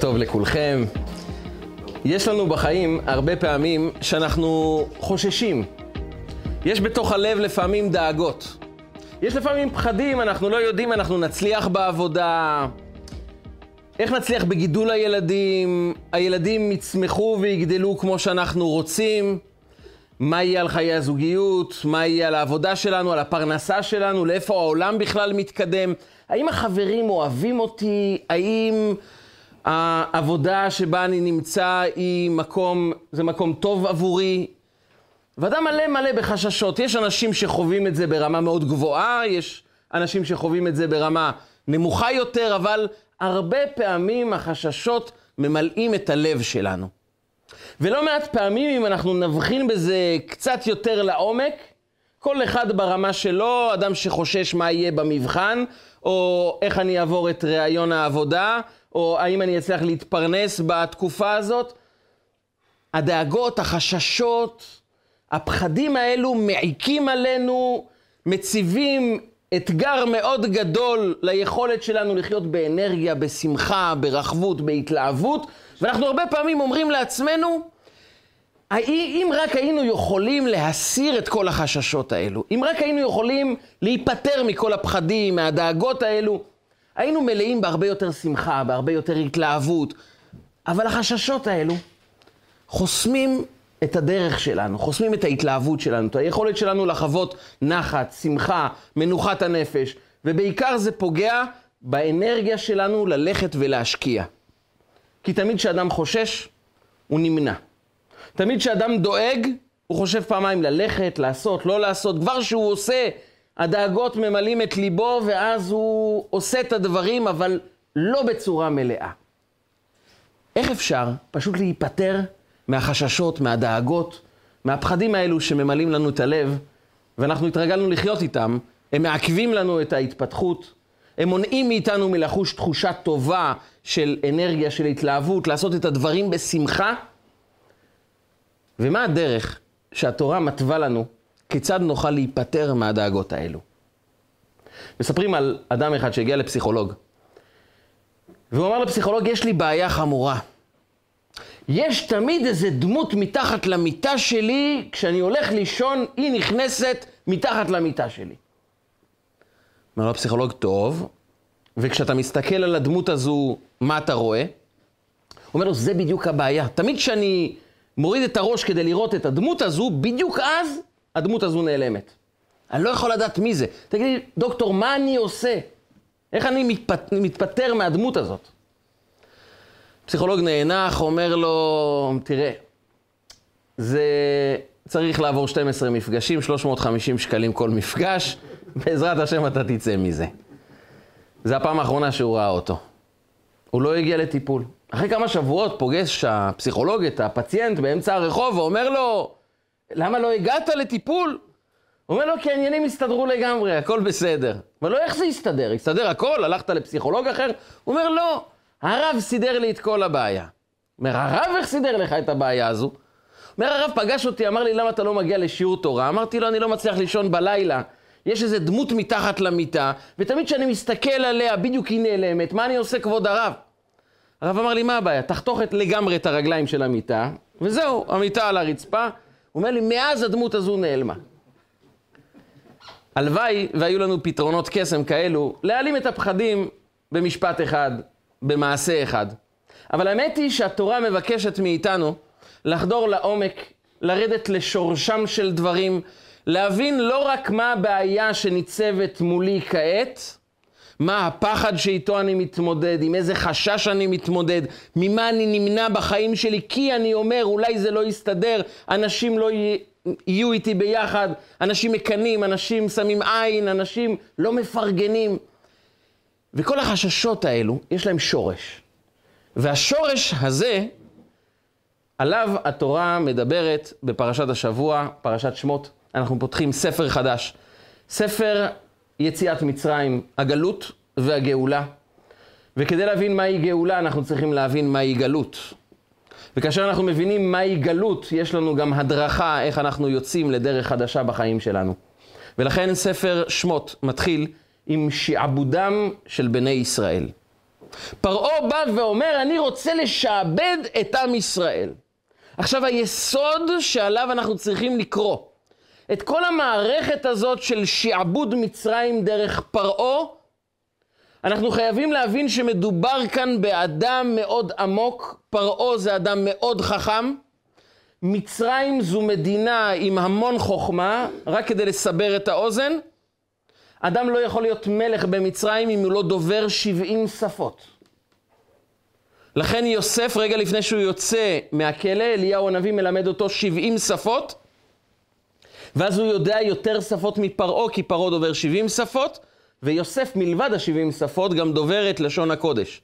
טוב לכולכם. יש לנו בחיים הרבה פעמים שאנחנו חוששים. יש בתוך הלב לפעמים דאגות. יש לפעמים פחדים, אנחנו לא יודעים, אנחנו נצליח בעבודה, איך נצליח בגידול הילדים, הילדים יצמחו ויגדלו כמו שאנחנו רוצים, מה יהיה על חיי הזוגיות, מה יהיה על העבודה שלנו, על הפרנסה שלנו, לאיפה העולם בכלל מתקדם, האם החברים אוהבים אותי, האם העבודה שבה אני נמצא היא מקום, זה מקום טוב עבורי. ואדם מלא מלא בחששות. יש אנשים שחווים את זה ברמה מאוד גבוהה, יש אנשים שחווים את זה ברמה נמוכה יותר, אבל הרבה פעמים החששות ממלאים את הלב שלנו. ולא מעט פעמים, אם אנחנו נבחין בזה קצת יותר לעומק, כל אחד ברמה שלו, אדם שחושש מה יהיה במבחן, או איך אני אעבור את ראיון העבודה, או האם אני אצליח להתפרנס בתקופה הזאת. הדאגות, החששות, הפחדים האלו מעיקים עלינו, מציבים אתגר מאוד גדול ליכולת שלנו לחיות באנרגיה, בשמחה, ברחבות, בהתלהבות, ואנחנו הרבה פעמים אומרים לעצמנו, אם רק היינו יכולים להסיר את כל החששות האלו, אם רק היינו יכולים להיפטר מכל הפחדים, מהדאגות האלו, היינו מלאים בהרבה יותר שמחה, בהרבה יותר התלהבות. אבל החששות האלו חוסמים את הדרך שלנו, חוסמים את ההתלהבות שלנו, את היכולת שלנו לחוות נחת, שמחה, מנוחת הנפש, ובעיקר זה פוגע באנרגיה שלנו ללכת ולהשקיע. כי תמיד כשאדם חושש, הוא נמנע. תמיד כשאדם דואג, הוא חושב פעמיים ללכת, לעשות, לא לעשות. כבר שהוא עושה, הדאגות ממלאים את ליבו, ואז הוא עושה את הדברים, אבל לא בצורה מלאה. איך אפשר פשוט להיפטר מהחששות, מהדאגות, מהפחדים האלו שממלאים לנו את הלב, ואנחנו התרגלנו לחיות איתם, הם מעכבים לנו את ההתפתחות, הם מונעים מאיתנו מלחוש תחושה טובה של אנרגיה, של התלהבות, לעשות את הדברים בשמחה. ומה הדרך שהתורה מתווה לנו כיצד נוכל להיפטר מהדאגות האלו? מספרים על אדם אחד שהגיע לפסיכולוג, והוא אמר לפסיכולוג, יש לי בעיה חמורה. יש תמיד איזה דמות מתחת למיטה שלי, כשאני הולך לישון, היא נכנסת מתחת למיטה שלי. אומר לו הפסיכולוג, טוב, וכשאתה מסתכל על הדמות הזו, מה אתה רואה? הוא אומר לו, זה בדיוק הבעיה. תמיד כשאני מוריד את הראש כדי לראות את הדמות הזו, בדיוק אז הדמות הזו נעלמת. אני לא יכול לדעת מי זה. תגיד לי, דוקטור, מה אני עושה? איך אני מתפט... מתפטר מהדמות הזאת? פסיכולוג נאנח, אומר לו, תראה, זה צריך לעבור 12 מפגשים, 350 שקלים כל מפגש, בעזרת השם אתה תצא מזה. זה הפעם האחרונה שהוא ראה אותו. הוא לא הגיע לטיפול. אחרי כמה שבועות פוגש הפסיכולוג את הפציינט באמצע הרחוב ואומר לו, למה לא הגעת לטיפול? הוא אומר לו, כי העניינים הסתדרו לגמרי, הכל בסדר. אומר לו, איך זה הסתדר? הסתדר הכל? הלכת לפסיכולוג אחר? הוא אומר, לא, הרב סידר לי את כל הבעיה. אומר, הרב איך סידר לך את הבעיה הזו? אומר, הרב פגש אותי, אמר לי, למה אתה לא מגיע לשיעור תורה? אמרתי לו, אני לא מצליח לישון בלילה. יש איזה דמות מתחת למיטה, ותמיד כשאני מסתכל עליה, בדיוק היא נעלמת, מה אני עושה, כבוד הרב? הרב אמר לי, מה הבעיה? תחתוך לגמרי את הרגליים של המיטה, וזהו, המיטה על הרצפה. אומר לי, מאז הדמות הזו נעלמה. הלוואי והיו לנו פתרונות קסם כאלו, להעלים את הפחדים במשפט אחד, במעשה אחד. אבל האמת היא שהתורה מבקשת מאיתנו לחדור לעומק, לרדת לשורשם של דברים, להבין לא רק מה הבעיה שניצבת מולי כעת, מה הפחד שאיתו אני מתמודד, עם איזה חשש אני מתמודד, ממה אני נמנע בחיים שלי, כי אני אומר, אולי זה לא יסתדר, אנשים לא יהיו איתי ביחד, אנשים מקנאים, אנשים שמים עין, אנשים לא מפרגנים. וכל החששות האלו, יש להם שורש. והשורש הזה, עליו התורה מדברת בפרשת השבוע, פרשת שמות. אנחנו פותחים ספר חדש. ספר יציאת מצרים, הגלות והגאולה. וכדי להבין מהי גאולה, אנחנו צריכים להבין מהי גלות. וכאשר אנחנו מבינים מהי גלות, יש לנו גם הדרכה איך אנחנו יוצאים לדרך חדשה בחיים שלנו. ולכן ספר שמות מתחיל עם שעבודם של בני ישראל. פרעה בא ואומר, אני רוצה לשעבד את עם ישראל. עכשיו, היסוד שעליו אנחנו צריכים לקרוא את כל המערכת הזאת של שעבוד מצרים דרך פרעה, אנחנו חייבים להבין שמדובר כאן באדם מאוד עמוק, פרעה זה אדם מאוד חכם, מצרים זו מדינה עם המון חוכמה, רק כדי לסבר את האוזן, אדם לא יכול להיות מלך במצרים אם הוא לא דובר 70 שפות. לכן יוסף, רגע לפני שהוא יוצא מהכלא, אליהו הנביא מלמד אותו 70 שפות, ואז הוא יודע יותר שפות מפרעה, כי פרעה דובר 70 שפות, ויוסף מלבד ה-70 שפות גם דובר את לשון הקודש.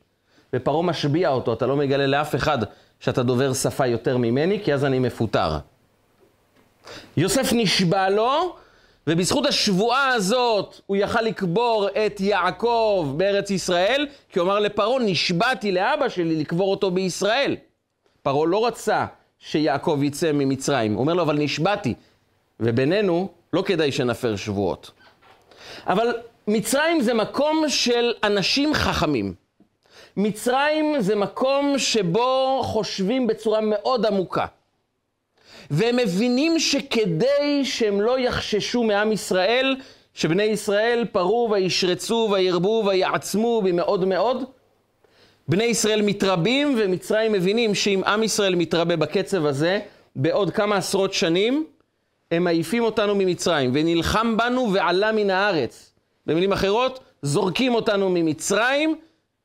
ופרעה משביע אותו, אתה לא מגלה לאף אחד שאתה דובר שפה יותר ממני, כי אז אני מפוטר. יוסף נשבע לו, ובזכות השבועה הזאת הוא יכל לקבור את יעקב בארץ ישראל, כי הוא אמר לפרעה, נשבעתי לאבא שלי לקבור אותו בישראל. פרעה לא רצה שיעקב יצא ממצרים, הוא אומר לו, אבל נשבעתי. ובינינו, לא כדאי שנפר שבועות. אבל מצרים זה מקום של אנשים חכמים. מצרים זה מקום שבו חושבים בצורה מאוד עמוקה. והם מבינים שכדי שהם לא יחששו מעם ישראל, שבני ישראל פרו וישרצו וירבו ויעצמו במאוד מאוד, בני ישראל מתרבים ומצרים מבינים שאם עם ישראל מתרבה בקצב הזה, בעוד כמה עשרות שנים, הם מעיפים אותנו ממצרים, ונלחם בנו ועלה מן הארץ. במילים אחרות, זורקים אותנו ממצרים,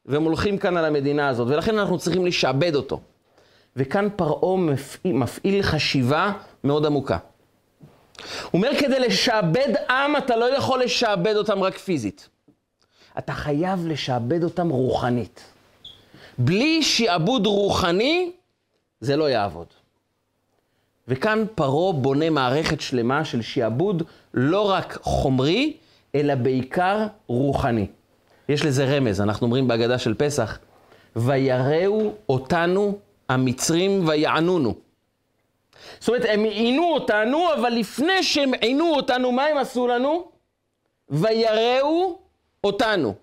והם הולכים כאן על המדינה הזאת, ולכן אנחנו צריכים לשעבד אותו. וכאן פרעה מפעיל, מפעיל חשיבה מאוד עמוקה. הוא אומר, כדי לשעבד עם, אתה לא יכול לשעבד אותם רק פיזית. אתה חייב לשעבד אותם רוחנית. בלי שעבוד רוחני, זה לא יעבוד. וכאן פרעה בונה מערכת שלמה של שעבוד לא רק חומרי, אלא בעיקר רוחני. יש לזה רמז, אנחנו אומרים בהגדה של פסח, ויראו אותנו המצרים ויענונו. זאת אומרת, הם עינו אותנו, אבל לפני שהם עינו אותנו, מה הם עשו לנו? ויראו אותנו.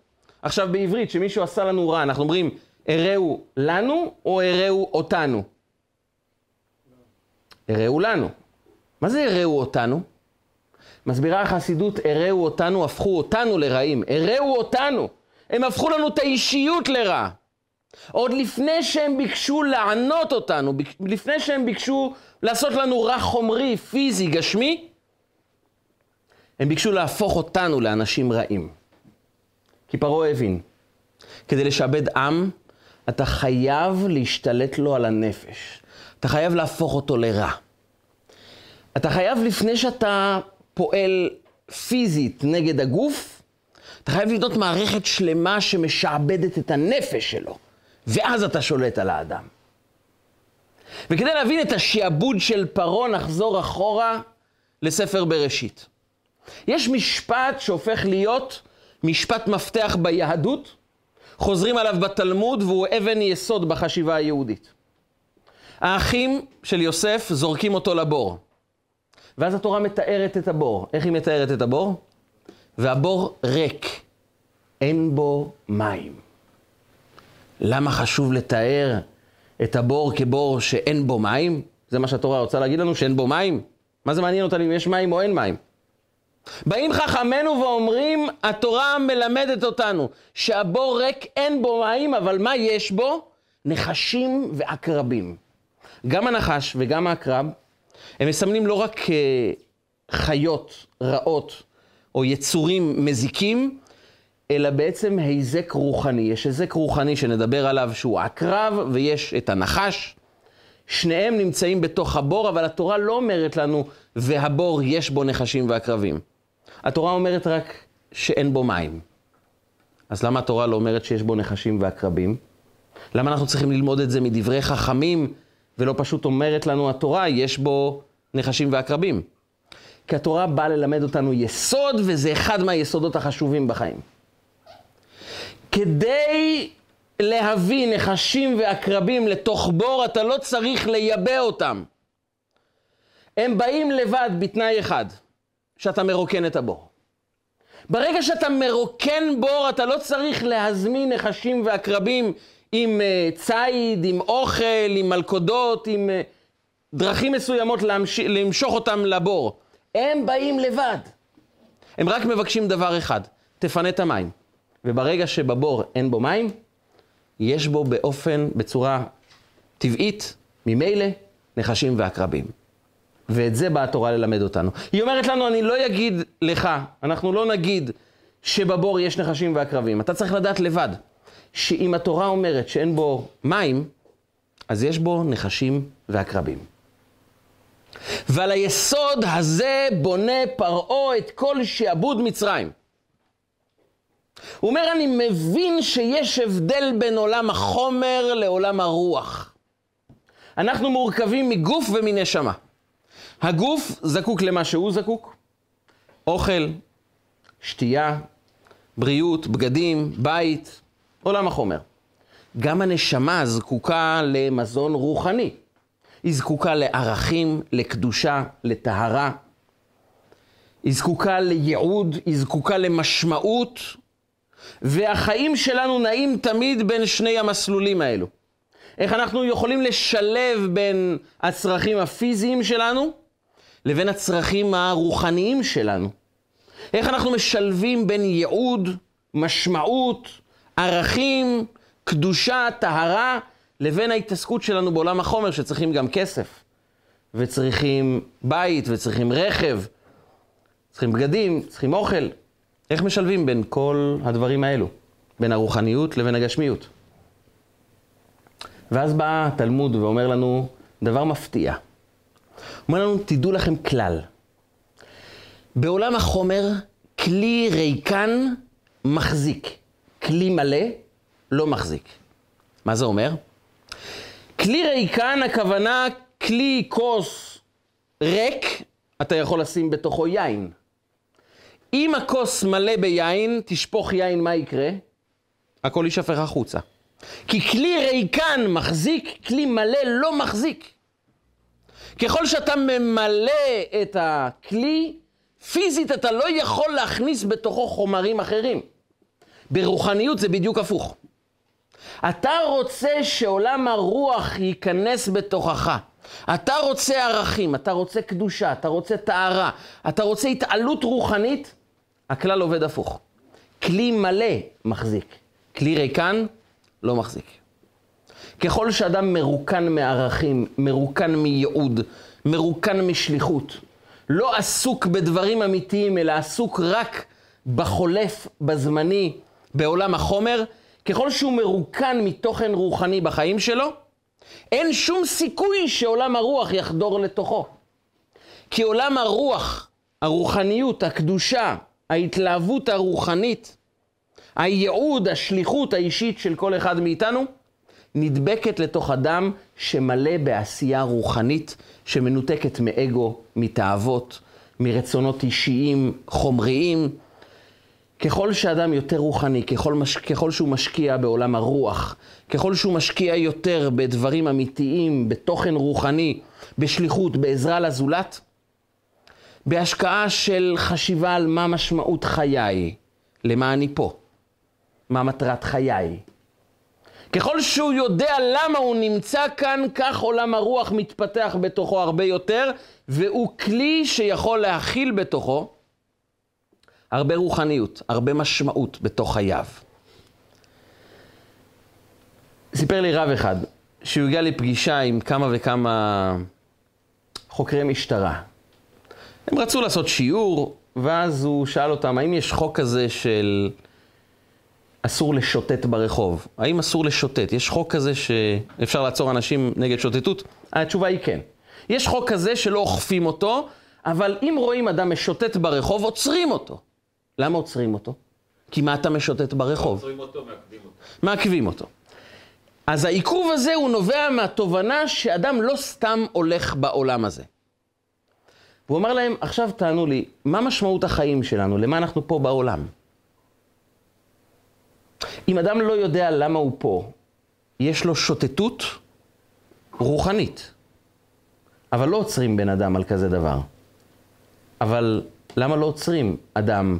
עכשיו בעברית, שמישהו עשה לנו רע, אנחנו אומרים, הראו לנו או הראו אותנו? הראו לנו. מה זה הראו אותנו? מסבירה החסידות, הראו אותנו, הפכו אותנו לרעים. הראו אותנו. הם הפכו לנו את האישיות לרע. עוד לפני שהם ביקשו לענות אותנו, לפני שהם ביקשו לעשות לנו רע חומרי, פיזי, גשמי, הם ביקשו להפוך אותנו לאנשים רעים. כי פרעה הבין, כדי לשעבד עם, אתה חייב להשתלט לו על הנפש. אתה חייב להפוך אותו לרע. אתה חייב, לפני שאתה פועל פיזית נגד הגוף, אתה חייב לבנות מערכת שלמה שמשעבדת את הנפש שלו, ואז אתה שולט על האדם. וכדי להבין את השעבוד של פרעה, נחזור אחורה לספר בראשית. יש משפט שהופך להיות משפט מפתח ביהדות, חוזרים עליו בתלמוד, והוא אבן יסוד בחשיבה היהודית. האחים של יוסף זורקים אותו לבור. ואז התורה מתארת את הבור. איך היא מתארת את הבור? והבור ריק, אין בו מים. למה חשוב לתאר את הבור כבור שאין בו מים? זה מה שהתורה רוצה להגיד לנו, שאין בו מים? מה זה מעניין אותנו אם יש מים או אין מים? באים חכמינו ואומרים, התורה מלמדת אותנו שהבור ריק אין בו מים, אבל מה יש בו? נחשים ועקרבים. גם הנחש וגם העקרב, הם מסמנים לא רק חיות רעות או יצורים מזיקים, אלא בעצם היזק רוחני. יש היזק רוחני שנדבר עליו שהוא עקרב, ויש את הנחש. שניהם נמצאים בתוך הבור, אבל התורה לא אומרת לנו, והבור יש בו נחשים ועקרבים. התורה אומרת רק שאין בו מים. אז למה התורה לא אומרת שיש בו נחשים ועקרבים? למה אנחנו צריכים ללמוד את זה מדברי חכמים, ולא פשוט אומרת לנו התורה, יש בו נחשים ועקרבים? כי התורה באה ללמד אותנו יסוד, וזה אחד מהיסודות החשובים בחיים. כדי להביא נחשים ועקרבים לתוך בור, אתה לא צריך לייבא אותם. הם באים לבד בתנאי אחד, שאתה מרוקן את הבור. ברגע שאתה מרוקן בור, אתה לא צריך להזמין נחשים ועקרבים עם uh, ציד, עם אוכל, עם מלכודות, עם uh, דרכים מסוימות להמש... למשוך אותם לבור. הם באים לבד. הם רק מבקשים דבר אחד, תפנה את המים. וברגע שבבור אין בו מים, יש בו באופן, בצורה טבעית, ממילא, נחשים ועקרבים. ואת זה באה התורה ללמד אותנו. היא אומרת לנו, אני לא אגיד לך, אנחנו לא נגיד שבבור יש נחשים ועקרבים. אתה צריך לדעת לבד, שאם התורה אומרת שאין בו מים, אז יש בו נחשים ועקרבים. ועל היסוד הזה בונה פרעה את כל שעבוד מצרים. הוא אומר, אני מבין שיש הבדל בין עולם החומר לעולם הרוח. אנחנו מורכבים מגוף ומנשמה. הגוף זקוק למה שהוא זקוק, אוכל, שתייה, בריאות, בגדים, בית, עולם החומר. גם הנשמה זקוקה למזון רוחני. היא זקוקה לערכים, לקדושה, לטהרה. היא זקוקה לייעוד, היא זקוקה למשמעות, והחיים שלנו נעים תמיד בין שני המסלולים האלו. איך אנחנו יכולים לשלב בין הצרכים הפיזיים שלנו לבין הצרכים הרוחניים שלנו. איך אנחנו משלבים בין ייעוד, משמעות, ערכים, קדושה, טהרה, לבין ההתעסקות שלנו בעולם החומר, שצריכים גם כסף, וצריכים בית, וצריכים רכב, צריכים בגדים, צריכים אוכל. איך משלבים בין כל הדברים האלו? בין הרוחניות לבין הגשמיות. ואז בא התלמוד ואומר לנו דבר מפתיע. אומר לנו, תדעו לכם כלל. בעולם החומר, כלי ריקן מחזיק. כלי מלא לא מחזיק. מה זה אומר? כלי ריקן, הכוונה כלי כוס ריק, אתה יכול לשים בתוכו יין. אם הכוס מלא ביין, תשפוך יין, מה יקרה? הכל יישפך החוצה. כי כלי ריקן מחזיק, כלי מלא לא מחזיק. ככל שאתה ממלא את הכלי, פיזית אתה לא יכול להכניס בתוכו חומרים אחרים. ברוחניות זה בדיוק הפוך. אתה רוצה שעולם הרוח ייכנס בתוכך. אתה רוצה ערכים, אתה רוצה קדושה, אתה רוצה טהרה, אתה רוצה התעלות רוחנית, הכלל עובד הפוך. כלי מלא מחזיק, כלי ריקן לא מחזיק. ככל שאדם מרוקן מערכים, מרוקן מייעוד, מרוקן משליחות, לא עסוק בדברים אמיתיים, אלא עסוק רק בחולף, בזמני, בעולם החומר, ככל שהוא מרוקן מתוכן רוחני בחיים שלו, אין שום סיכוי שעולם הרוח יחדור לתוכו. כי עולם הרוח, הרוחניות, הקדושה, ההתלהבות הרוחנית, הייעוד, השליחות האישית של כל אחד מאיתנו, נדבקת לתוך אדם שמלא בעשייה רוחנית, שמנותקת מאגו, מתאוות, מרצונות אישיים, חומריים. ככל שאדם יותר רוחני, ככל, מש... ככל שהוא משקיע בעולם הרוח, ככל שהוא משקיע יותר בדברים אמיתיים, בתוכן רוחני, בשליחות, בעזרה לזולת, בהשקעה של חשיבה על מה משמעות חיי, למה אני פה, מה מטרת חיי. ככל שהוא יודע למה הוא נמצא כאן, כך עולם הרוח מתפתח בתוכו הרבה יותר, והוא כלי שיכול להכיל בתוכו הרבה רוחניות, הרבה משמעות בתוך חייו. סיפר לי רב אחד, שהוא הגיע לפגישה עם כמה וכמה חוקרי משטרה. הם רצו לעשות שיעור, ואז הוא שאל אותם, האם יש חוק כזה של אסור לשוטט ברחוב? האם אסור לשוטט? יש חוק כזה שאפשר לעצור אנשים נגד שוטטות? התשובה היא כן. יש חוק כזה שלא אוכפים אותו, אבל אם רואים אדם משוטט ברחוב, עוצרים אותו. למה עוצרים אותו? כי מה אתה משוטט ברחוב? עוצרים אותו, מעכבים אותו. מעכבים אותו. אז העיכוב הזה הוא נובע מהתובנה שאדם לא סתם הולך בעולם הזה. והוא אמר להם, עכשיו תענו לי, מה משמעות החיים שלנו? למה אנחנו פה בעולם? אם אדם לא יודע למה הוא פה, יש לו שוטטות רוחנית. אבל לא עוצרים בן אדם על כזה דבר. אבל למה לא עוצרים אדם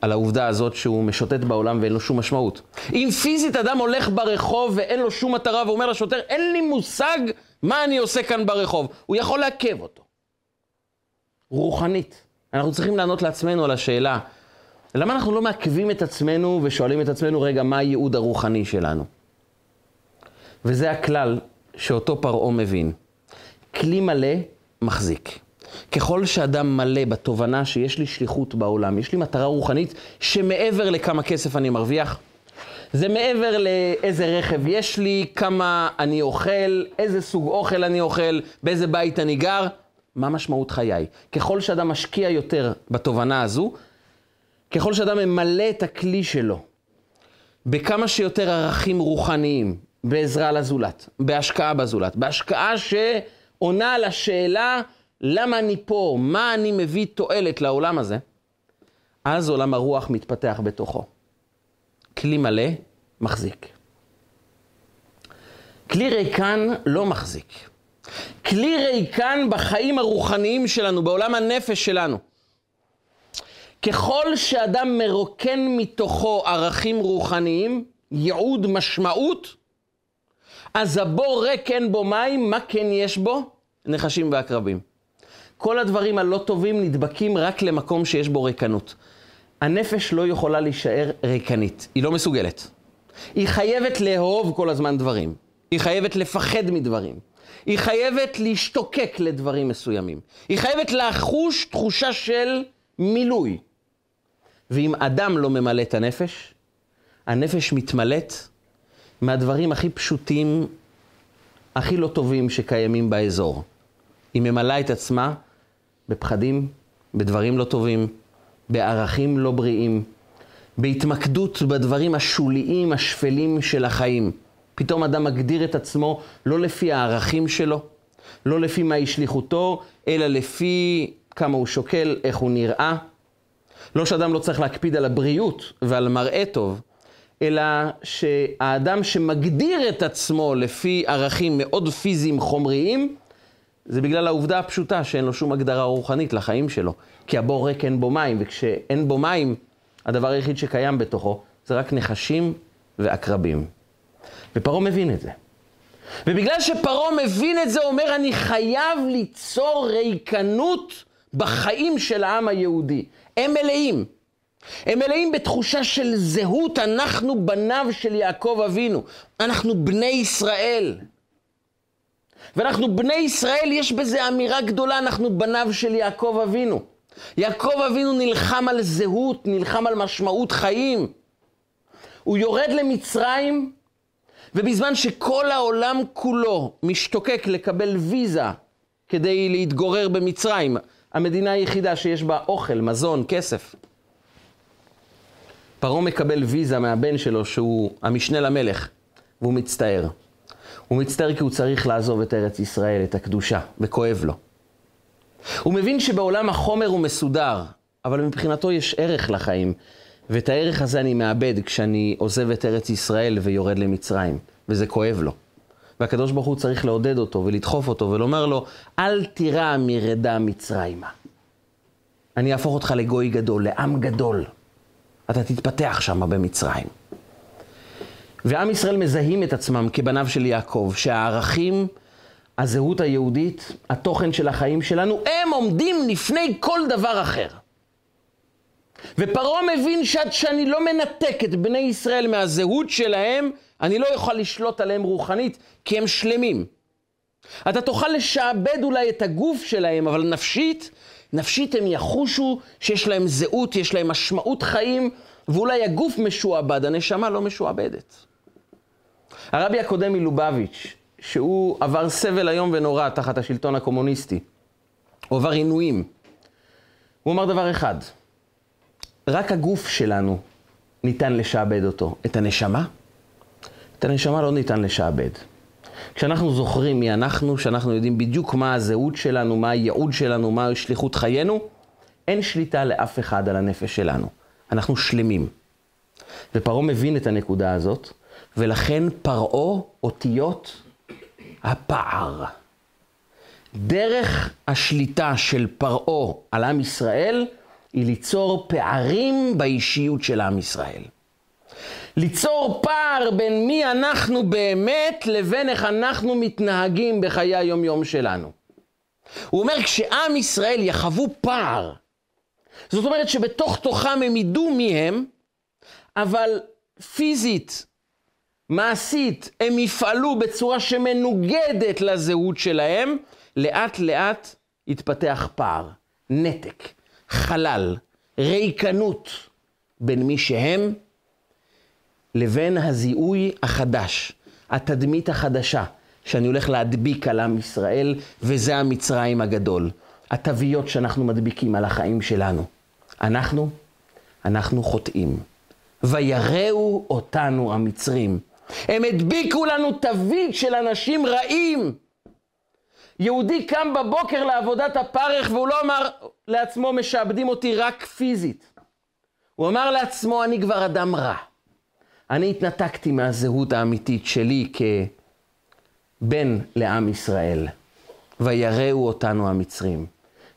על העובדה הזאת שהוא משוטט בעולם ואין לו שום משמעות. אם פיזית אדם הולך ברחוב ואין לו שום מטרה ואומר לשוטר, אין לי מושג מה אני עושה כאן ברחוב, הוא יכול לעכב אותו. רוחנית. אנחנו צריכים לענות לעצמנו על השאלה, למה אנחנו לא מעכבים את עצמנו ושואלים את עצמנו, רגע, מה הייעוד הרוחני שלנו? וזה הכלל שאותו פרעה מבין. כלי מלא מחזיק. ככל שאדם מלא בתובנה שיש לי שליחות בעולם, יש לי מטרה רוחנית שמעבר לכמה כסף אני מרוויח, זה מעבר לאיזה רכב יש לי, כמה אני אוכל, איזה סוג אוכל אני אוכל, באיזה בית אני גר, מה משמעות חיי. ככל שאדם משקיע יותר בתובנה הזו, ככל שאדם ממלא את הכלי שלו בכמה שיותר ערכים רוחניים, בעזרה לזולת, בהשקעה בזולת, בהשקעה שעונה על השאלה למה אני פה, מה אני מביא תועלת לעולם הזה, אז עולם הרוח מתפתח בתוכו. כלי מלא מחזיק. כלי ריקן לא מחזיק. כלי ריקן בחיים הרוחניים שלנו, בעולם הנפש שלנו. ככל שאדם מרוקן מתוכו ערכים רוחניים, ייעוד, משמעות, אז הבור ריק אין בו מים, מה כן יש בו? נחשים ועקרבים. כל הדברים הלא טובים נדבקים רק למקום שיש בו ריקנות. הנפש לא יכולה להישאר ריקנית, היא לא מסוגלת. היא חייבת לאהוב כל הזמן דברים. היא חייבת לפחד מדברים. היא חייבת להשתוקק לדברים מסוימים. היא חייבת לחוש תחושה של מילוי. ואם אדם לא ממלא את הנפש, הנפש מתמלאת מהדברים הכי פשוטים, הכי לא טובים שקיימים באזור. היא ממלאה את עצמה בפחדים, בדברים לא טובים, בערכים לא בריאים, בהתמקדות בדברים השוליים, השפלים של החיים. פתאום אדם מגדיר את עצמו לא לפי הערכים שלו, לא לפי מהי שליחותו, אלא לפי כמה הוא שוקל, איך הוא נראה. לא שאדם לא צריך להקפיד על הבריאות ועל מראה טוב, אלא שהאדם שמגדיר את עצמו לפי ערכים מאוד פיזיים חומריים, זה בגלל העובדה הפשוטה שאין לו שום הגדרה רוחנית לחיים שלו. כי הבור ריק אין בו מים, וכשאין בו מים, הדבר היחיד שקיים בתוכו זה רק נחשים ועקרבים. ופרעה מבין את זה. ובגלל שפרעה מבין את זה, אומר, אני חייב ליצור ריקנות בחיים של העם היהודי. הם מלאים. הם מלאים בתחושה של זהות, אנחנו בניו של יעקב אבינו. אנחנו בני ישראל. ואנחנו בני ישראל, יש בזה אמירה גדולה, אנחנו בניו של יעקב אבינו. יעקב אבינו נלחם על זהות, נלחם על משמעות חיים. הוא יורד למצרים, ובזמן שכל העולם כולו משתוקק לקבל ויזה כדי להתגורר במצרים, המדינה היחידה שיש בה אוכל, מזון, כסף. פרעה מקבל ויזה מהבן שלו, שהוא המשנה למלך, והוא מצטער. הוא מצטער כי הוא צריך לעזוב את ארץ ישראל, את הקדושה, וכואב לו. הוא מבין שבעולם החומר הוא מסודר, אבל מבחינתו יש ערך לחיים, ואת הערך הזה אני מאבד כשאני עוזב את ארץ ישראל ויורד למצרים, וזה כואב לו. והקדוש ברוך הוא צריך לעודד אותו ולדחוף אותו ולומר לו, אל תירא מרדה מצרימה. אני אהפוך אותך לגוי גדול, לעם גדול. אתה תתפתח שם במצרים. ועם ישראל מזהים את עצמם כבניו של יעקב, שהערכים, הזהות היהודית, התוכן של החיים שלנו, הם עומדים לפני כל דבר אחר. ופרעה מבין שעד שאני לא מנתק את בני ישראל מהזהות שלהם, אני לא יכול לשלוט עליהם רוחנית, כי הם שלמים. אתה תוכל לשעבד אולי את הגוף שלהם, אבל נפשית, נפשית הם יחושו שיש להם זהות, יש להם משמעות חיים, ואולי הגוף משועבד, הנשמה לא משועבדת. הרבי הקודם מלובביץ', שהוא עבר סבל איום ונורא תחת השלטון הקומוניסטי, הוא עבר עינויים, הוא אמר דבר אחד, רק הגוף שלנו ניתן לשעבד אותו. את הנשמה? את הנשמה לא ניתן לשעבד. כשאנחנו זוכרים מי אנחנו, כשאנחנו יודעים בדיוק מה הזהות שלנו, מה הייעוד שלנו, מה שליחות חיינו, אין שליטה לאף אחד על הנפש שלנו. אנחנו שלמים. ופרעה מבין את הנקודה הזאת, ולכן פרעה אותיות הפער. דרך השליטה של פרעה על עם ישראל היא ליצור פערים באישיות של עם ישראל. ליצור פער בין מי אנחנו באמת לבין איך אנחנו מתנהגים בחיי היומיום שלנו. הוא אומר, כשעם ישראל יחוו פער, זאת אומרת שבתוך תוכם הם ידעו מי הם, אבל פיזית, מעשית, הם יפעלו בצורה שמנוגדת לזהות שלהם, לאט לאט יתפתח פער, נתק, חלל, ריקנות בין מי שהם לבין הזיהוי החדש, התדמית החדשה, שאני הולך להדביק על עם ישראל, וזה המצרים הגדול. התוויות שאנחנו מדביקים על החיים שלנו. אנחנו, אנחנו חוטאים. ויראו אותנו המצרים. הם הדביקו לנו תווית של אנשים רעים. יהודי קם בבוקר לעבודת הפרך והוא לא אמר לעצמו, משעבדים אותי רק פיזית. הוא אמר לעצמו, אני כבר אדם רע. אני התנתקתי מהזהות האמיתית שלי כבן לעם ישראל. ויראו אותנו המצרים.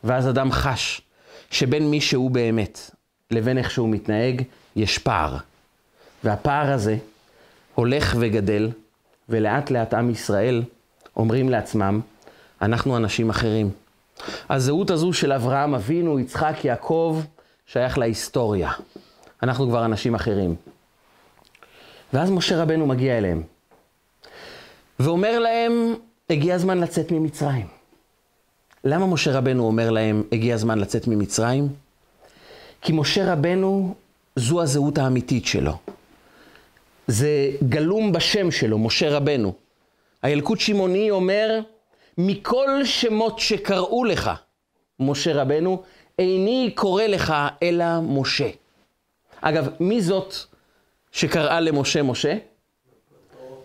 ואז אדם חש שבין מי שהוא באמת לבין איך שהוא מתנהג, יש פער. והפער הזה הולך וגדל, ולאט לאט עם ישראל אומרים לעצמם, אנחנו אנשים אחרים. הזהות הזו של אברהם אבינו, יצחק, יעקב, שייך להיסטוריה. אנחנו כבר אנשים אחרים. ואז משה רבנו מגיע אליהם, ואומר להם, הגיע הזמן לצאת ממצרים. למה משה רבנו אומר להם, הגיע הזמן לצאת ממצרים? כי משה רבנו, זו הזהות האמיתית שלו. זה גלום בשם שלו, משה רבנו. הילקוט שמעוני אומר, מכל שמות שקראו לך, משה רבנו, איני קורא לך אלא משה. אגב, מי זאת שקראה למשה משה?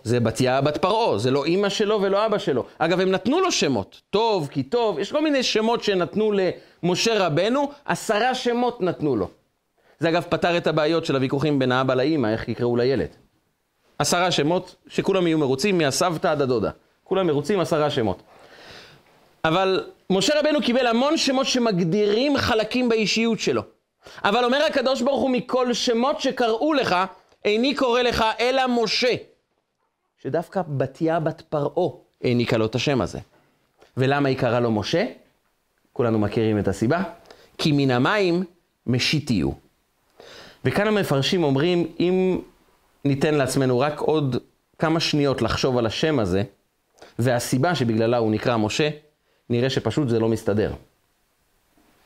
זה בתיה בת פרעה, זה לא אימא שלו ולא אבא שלו. אגב, הם נתנו לו שמות, טוב כי טוב, יש כל מיני שמות שנתנו למשה רבנו, עשרה שמות נתנו לו. זה אגב פתר את הבעיות של הוויכוחים בין האבא לאימא, איך יקראו לילד. עשרה שמות, שכולם יהיו מרוצים, מהסבתא עד הדודה. כולם מרוצים, עשרה שמות. אבל משה רבנו קיבל המון שמות שמגדירים חלקים באישיות שלו. אבל אומר הקדוש ברוך הוא, מכל שמות שקראו לך, איני קורא לך אלא משה. שדווקא בתיה בת פרעה העניקה לו את השם הזה. ולמה היא קראה לו משה? כולנו מכירים את הסיבה. כי מן המים משיתיהו. וכאן המפרשים אומרים, אם ניתן לעצמנו רק עוד כמה שניות לחשוב על השם הזה, והסיבה שבגללה הוא נקרא משה, נראה שפשוט זה לא מסתדר.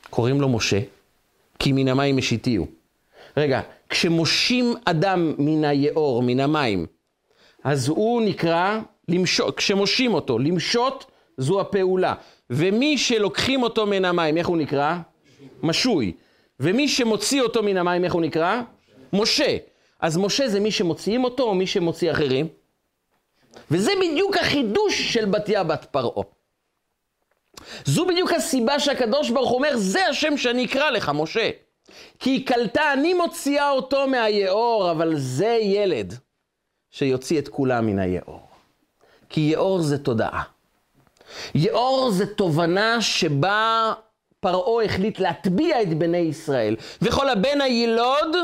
קוראים לו משה, כי מן המים משיתיהו. רגע, כשמושים אדם מן היאור, מן המים, אז הוא נקרא למשוק, כשמושים אותו, למשות זו הפעולה. ומי שלוקחים אותו מן המים, איך הוא נקרא? משוי. ומי שמוציא אותו מן המים, איך הוא נקרא? משה. אז משה זה מי שמוציאים אותו או מי שמוציא אחרים? וזה בדיוק החידוש של בתיה בת פרעה. זו בדיוק הסיבה שהקדוש ברוך אומר, זה השם שאני אקרא לך, משה. כי היא קלטה, אני מוציאה אותו מהיאור, אבל זה ילד שיוציא את כולם מן היאור. כי יאור זה תודעה. יאור זה תובנה שבה פרעה החליט להטביע את בני ישראל. וכל הבן הילוד,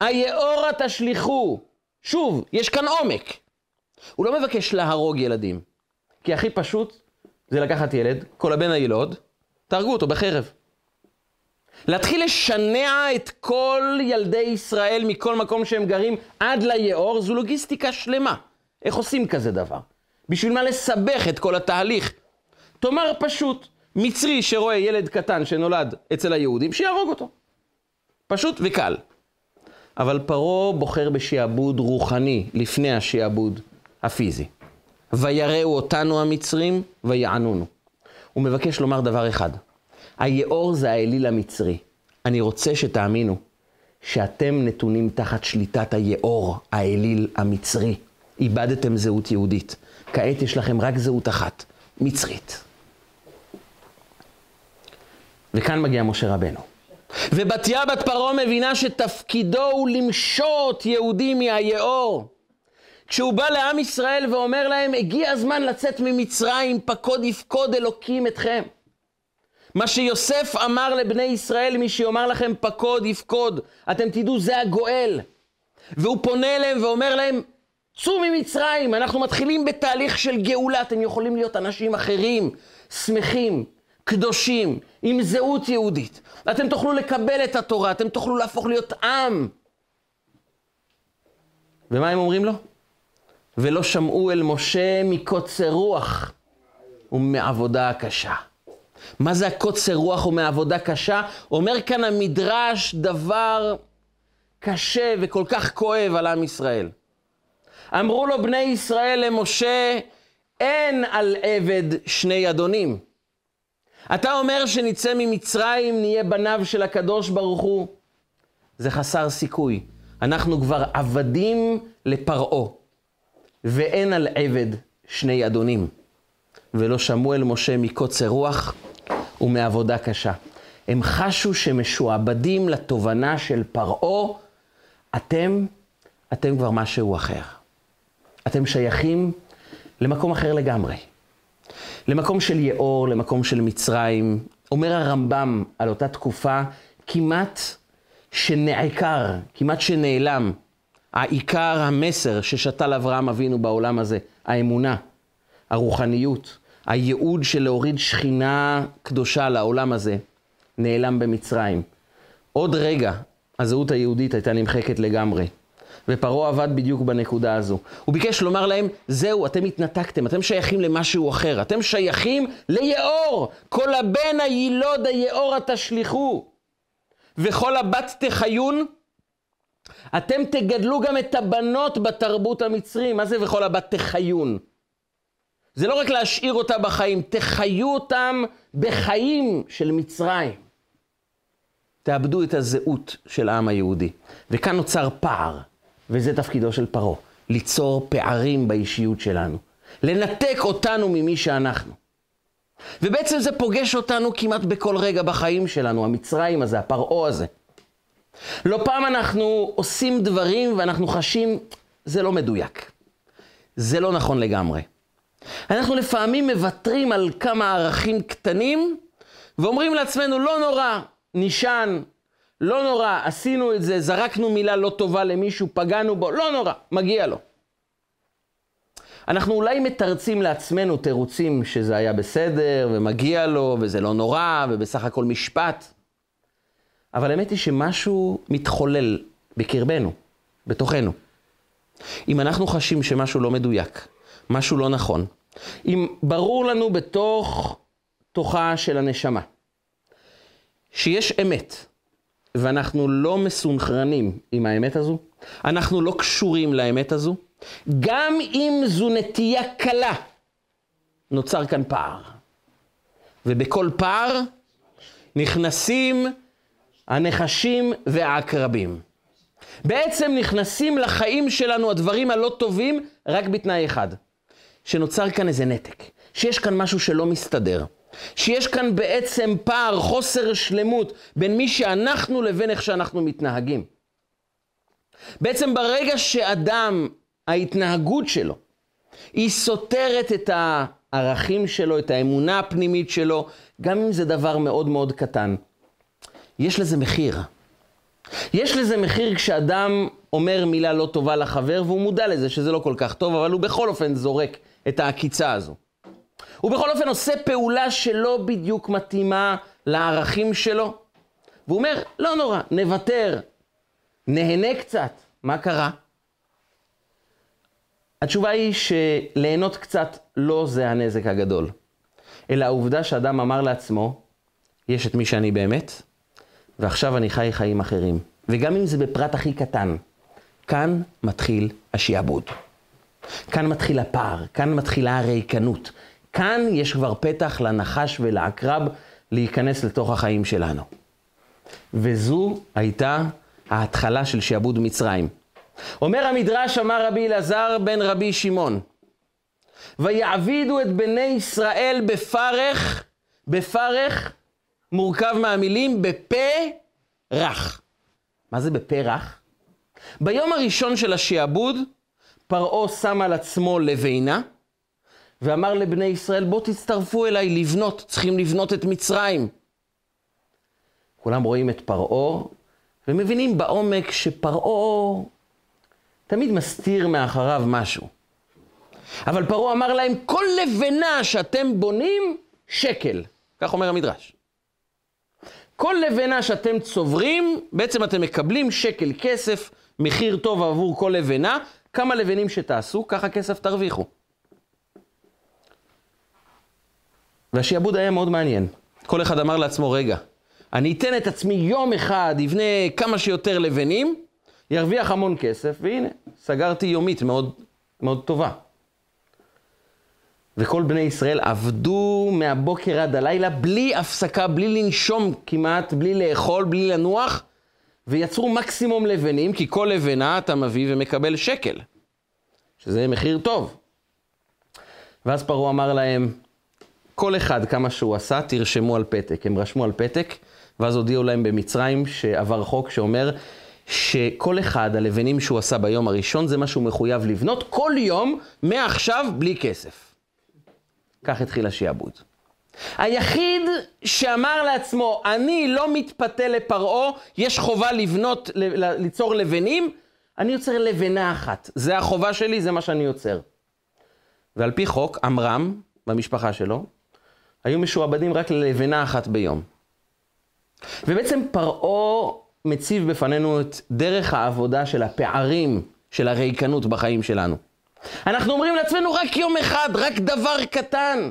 היאורה תשליכו. שוב, יש כאן עומק. הוא לא מבקש להרוג ילדים. כי הכי פשוט זה לקחת ילד, כל הבן הילוד, תהרגו אותו בחרב. להתחיל לשנע את כל ילדי ישראל מכל מקום שהם גרים עד ליאור, זו לוגיסטיקה שלמה. איך עושים כזה דבר? בשביל מה לסבך את כל התהליך? תאמר פשוט, מצרי שרואה ילד קטן שנולד אצל היהודים, שיהרוג אותו. פשוט וקל. אבל פרעה בוחר בשעבוד רוחני לפני השעבוד הפיזי. ויראו אותנו המצרים ויענונו. הוא מבקש לומר דבר אחד, היאור זה האליל המצרי. אני רוצה שתאמינו שאתם נתונים תחת שליטת היאור, האליל המצרי. איבדתם זהות יהודית. כעת יש לכם רק זהות אחת, מצרית. וכאן מגיע משה רבנו. ובתיה בת פרעה מבינה שתפקידו הוא למשות יהודים מהיאור. כשהוא בא לעם ישראל ואומר להם, הגיע הזמן לצאת ממצרים, פקוד יפקוד אלוקים אתכם. מה שיוסף אמר לבני ישראל, מי שיאמר לכם פקוד יפקוד, אתם תדעו זה הגואל. והוא פונה אליהם ואומר להם, צאו ממצרים, אנחנו מתחילים בתהליך של גאולה, אתם יכולים להיות אנשים אחרים, שמחים, קדושים, עם זהות יהודית. אתם תוכלו לקבל את התורה, אתם תוכלו להפוך להיות עם. ומה הם אומרים לו? ולא שמעו אל משה מקוצר רוח ומעבודה קשה. מה זה הקוצר רוח ומעבודה קשה? אומר כאן המדרש דבר קשה וכל כך כואב על עם ישראל. אמרו לו בני ישראל למשה, אין על עבד שני אדונים. אתה אומר שנצא ממצרים, נהיה בניו של הקדוש ברוך הוא. זה חסר סיכוי. אנחנו כבר עבדים לפרעה, ואין על עבד שני אדונים. ולא שמעו אל משה מקוצר רוח ומעבודה קשה. הם חשו שמשועבדים לתובנה של פרעה, אתם, אתם כבר משהו אחר. אתם שייכים למקום אחר לגמרי. למקום של יאור, למקום של מצרים. אומר הרמב"ם על אותה תקופה, כמעט שנעקר, כמעט שנעלם, העיקר, המסר ששתל אברהם אבינו בעולם הזה, האמונה, הרוחניות, הייעוד של להוריד שכינה קדושה לעולם הזה, נעלם במצרים. עוד רגע, הזהות היהודית הייתה נמחקת לגמרי. ופרעה עבד בדיוק בנקודה הזו. הוא ביקש לומר להם, זהו, אתם התנתקתם, אתם שייכים למשהו אחר, אתם שייכים ליאור. כל הבן הילוד היאור התשליכו. וכל הבת תחיון, אתם תגדלו גם את הבנות בתרבות המצרים. מה זה וכל הבת תחיון? זה לא רק להשאיר אותה בחיים, תחיו אותם בחיים של מצרים. תאבדו את הזהות של העם היהודי. וכאן נוצר פער. וזה תפקידו של פרעה, ליצור פערים באישיות שלנו, לנתק אותנו ממי שאנחנו. ובעצם זה פוגש אותנו כמעט בכל רגע בחיים שלנו, המצרים הזה, הפרעה הזה. לא פעם אנחנו עושים דברים ואנחנו חשים, זה לא מדויק. זה לא נכון לגמרי. אנחנו לפעמים מוותרים על כמה ערכים קטנים ואומרים לעצמנו, לא נורא, נשען, לא נורא, עשינו את זה, זרקנו מילה לא טובה למישהו, פגענו בו, לא נורא, מגיע לו. אנחנו אולי מתרצים לעצמנו תירוצים שזה היה בסדר, ומגיע לו, וזה לא נורא, ובסך הכל משפט. אבל האמת היא שמשהו מתחולל בקרבנו, בתוכנו. אם אנחנו חשים שמשהו לא מדויק, משהו לא נכון, אם ברור לנו בתוך תוכה של הנשמה, שיש אמת, ואנחנו לא מסונכרנים עם האמת הזו, אנחנו לא קשורים לאמת הזו, גם אם זו נטייה קלה, נוצר כאן פער. ובכל פער נכנסים הנחשים והעקרבים. בעצם נכנסים לחיים שלנו הדברים הלא טובים רק בתנאי אחד, שנוצר כאן איזה נתק, שיש כאן משהו שלא מסתדר. שיש כאן בעצם פער, חוסר שלמות בין מי שאנחנו לבין איך שאנחנו מתנהגים. בעצם ברגע שאדם, ההתנהגות שלו, היא סותרת את הערכים שלו, את האמונה הפנימית שלו, גם אם זה דבר מאוד מאוד קטן. יש לזה מחיר. יש לזה מחיר כשאדם אומר מילה לא טובה לחבר, והוא מודע לזה שזה לא כל כך טוב, אבל הוא בכל אופן זורק את העקיצה הזו. הוא בכל אופן עושה פעולה שלא בדיוק מתאימה לערכים שלו. והוא אומר, לא נורא, נוותר, נהנה קצת, מה קרה? התשובה היא שליהנות קצת לא זה הנזק הגדול, אלא העובדה שאדם אמר לעצמו, יש את מי שאני באמת, ועכשיו אני חי חיים אחרים. וגם אם זה בפרט הכי קטן, כאן מתחיל השיעבוד. כאן מתחיל הפער, כאן מתחילה הריקנות, כאן יש כבר פתח לנחש ולעקרב להיכנס לתוך החיים שלנו. וזו הייתה ההתחלה של שעבוד מצרים. אומר המדרש, אמר רבי אלעזר בן רבי שמעון, ויעבידו את בני ישראל בפרך, בפרך מורכב מהמילים בפה רך. מה זה בפה רך? ביום הראשון של השעבוד, פרעה שם על עצמו לבינה, ואמר לבני ישראל, בואו תצטרפו אליי לבנות, צריכים לבנות את מצרים. כולם רואים את פרעה, ומבינים בעומק שפרעה תמיד מסתיר מאחריו משהו. אבל פרעה אמר להם, כל לבנה שאתם בונים, שקל. כך אומר המדרש. כל לבנה שאתם צוברים, בעצם אתם מקבלים שקל כסף, מחיר טוב עבור כל לבנה, כמה לבנים שתעשו, ככה כסף תרוויחו. והשיעבוד היה מאוד מעניין. כל אחד אמר לעצמו, רגע, אני אתן את עצמי יום אחד, אבנה כמה שיותר לבנים, ירוויח המון כסף, והנה, סגרתי יומית מאוד, מאוד טובה. וכל בני ישראל עבדו מהבוקר עד הלילה בלי הפסקה, בלי לנשום כמעט, בלי לאכול, בלי לנוח, ויצרו מקסימום לבנים, כי כל לבנה אתה מביא ומקבל שקל, שזה מחיר טוב. ואז פרעה אמר להם, כל אחד כמה שהוא עשה, תרשמו על פתק. הם רשמו על פתק, ואז הודיעו להם במצרים שעבר חוק שאומר שכל אחד, הלבנים שהוא עשה ביום הראשון, זה מה שהוא מחויב לבנות כל יום, מעכשיו, בלי כסף. כך התחיל השיעבוד. היחיד שאמר לעצמו, אני לא מתפתה לפרעה, יש חובה לבנות, ליצור לבנים, אני יוצר לבנה אחת. זה החובה שלי, זה מה שאני יוצר. ועל פי חוק, עמרם, במשפחה שלו, היו משועבדים רק ללבנה אחת ביום. ובעצם פרעה מציב בפנינו את דרך העבודה של הפערים של הריקנות בחיים שלנו. אנחנו אומרים לעצמנו רק יום אחד, רק דבר קטן.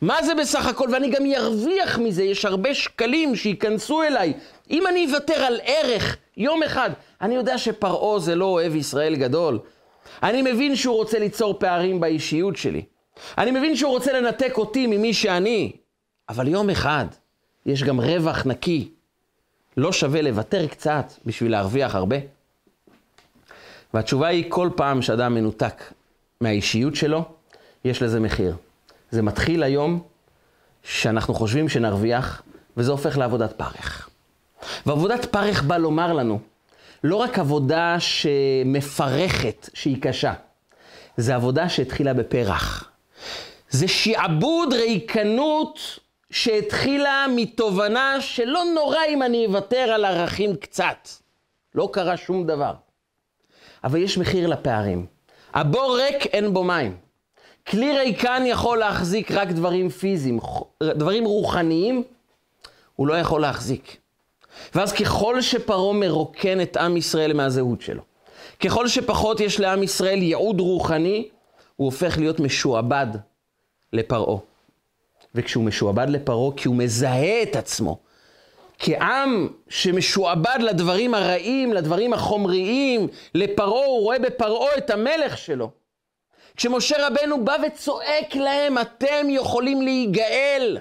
מה זה בסך הכל? ואני גם ארוויח מזה, יש הרבה שקלים שייכנסו אליי. אם אני אוותר על ערך יום אחד, אני יודע שפרעה זה לא אוהב ישראל גדול. אני מבין שהוא רוצה ליצור פערים באישיות שלי. אני מבין שהוא רוצה לנתק אותי ממי שאני, אבל יום אחד יש גם רווח נקי. לא שווה לוותר קצת בשביל להרוויח הרבה? והתשובה היא, כל פעם שאדם מנותק מהאישיות שלו, יש לזה מחיר. זה מתחיל היום שאנחנו חושבים שנרוויח, וזה הופך לעבודת פרך. ועבודת פרך בא לומר לנו, לא רק עבודה שמפרכת, שהיא קשה, זה עבודה שהתחילה בפרח. זה שעבוד ריקנות שהתחילה מתובנה שלא נורא אם אני אוותר על ערכים קצת. לא קרה שום דבר. אבל יש מחיר לפערים. הבור ריק, אין בו מים. כלי ריקן יכול להחזיק רק דברים פיזיים, דברים רוחניים, הוא לא יכול להחזיק. ואז ככל שפרעה מרוקן את עם ישראל מהזהות שלו, ככל שפחות יש לעם ישראל ייעוד רוחני, הוא הופך להיות משועבד לפרעה. וכשהוא משועבד לפרעה, כי הוא מזהה את עצמו כעם שמשועבד לדברים הרעים, לדברים החומריים, לפרעה, הוא רואה בפרעה את המלך שלו. כשמשה רבנו בא וצועק להם, אתם יכולים להיגאל.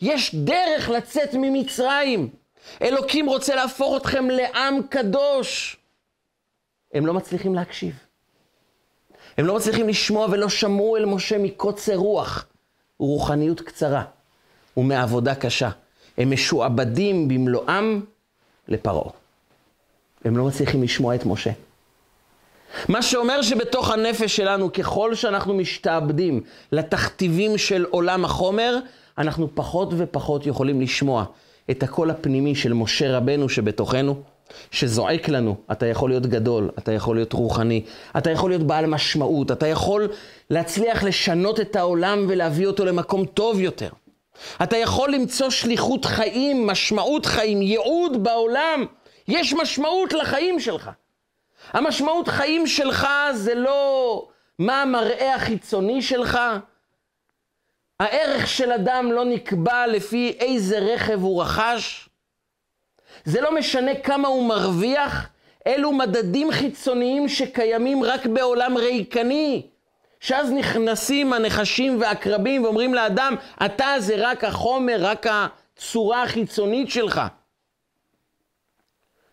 יש דרך לצאת ממצרים. אלוקים רוצה להפוך אתכם לעם קדוש. הם לא מצליחים להקשיב. הם לא מצליחים לשמוע ולא שמעו אל משה מקוצר רוח ורוחניות קצרה ומעבודה קשה. הם משועבדים במלואם לפרעה. הם לא מצליחים לשמוע את משה. מה שאומר שבתוך הנפש שלנו, ככל שאנחנו משתעבדים לתכתיבים של עולם החומר, אנחנו פחות ופחות יכולים לשמוע את הקול הפנימי של משה רבנו שבתוכנו, שזועק לנו, אתה יכול להיות גדול, אתה יכול להיות רוחני, אתה יכול להיות בעל משמעות, אתה יכול להצליח לשנות את העולם ולהביא אותו למקום טוב יותר. אתה יכול למצוא שליחות חיים, משמעות חיים, ייעוד בעולם. יש משמעות לחיים שלך. המשמעות חיים שלך זה לא מה המראה החיצוני שלך. הערך של אדם לא נקבע לפי איזה רכב הוא רכש. זה לא משנה כמה הוא מרוויח, אלו מדדים חיצוניים שקיימים רק בעולם ריקני. שאז נכנסים הנחשים והקרבים ואומרים לאדם, אתה זה רק החומר, רק הצורה החיצונית שלך.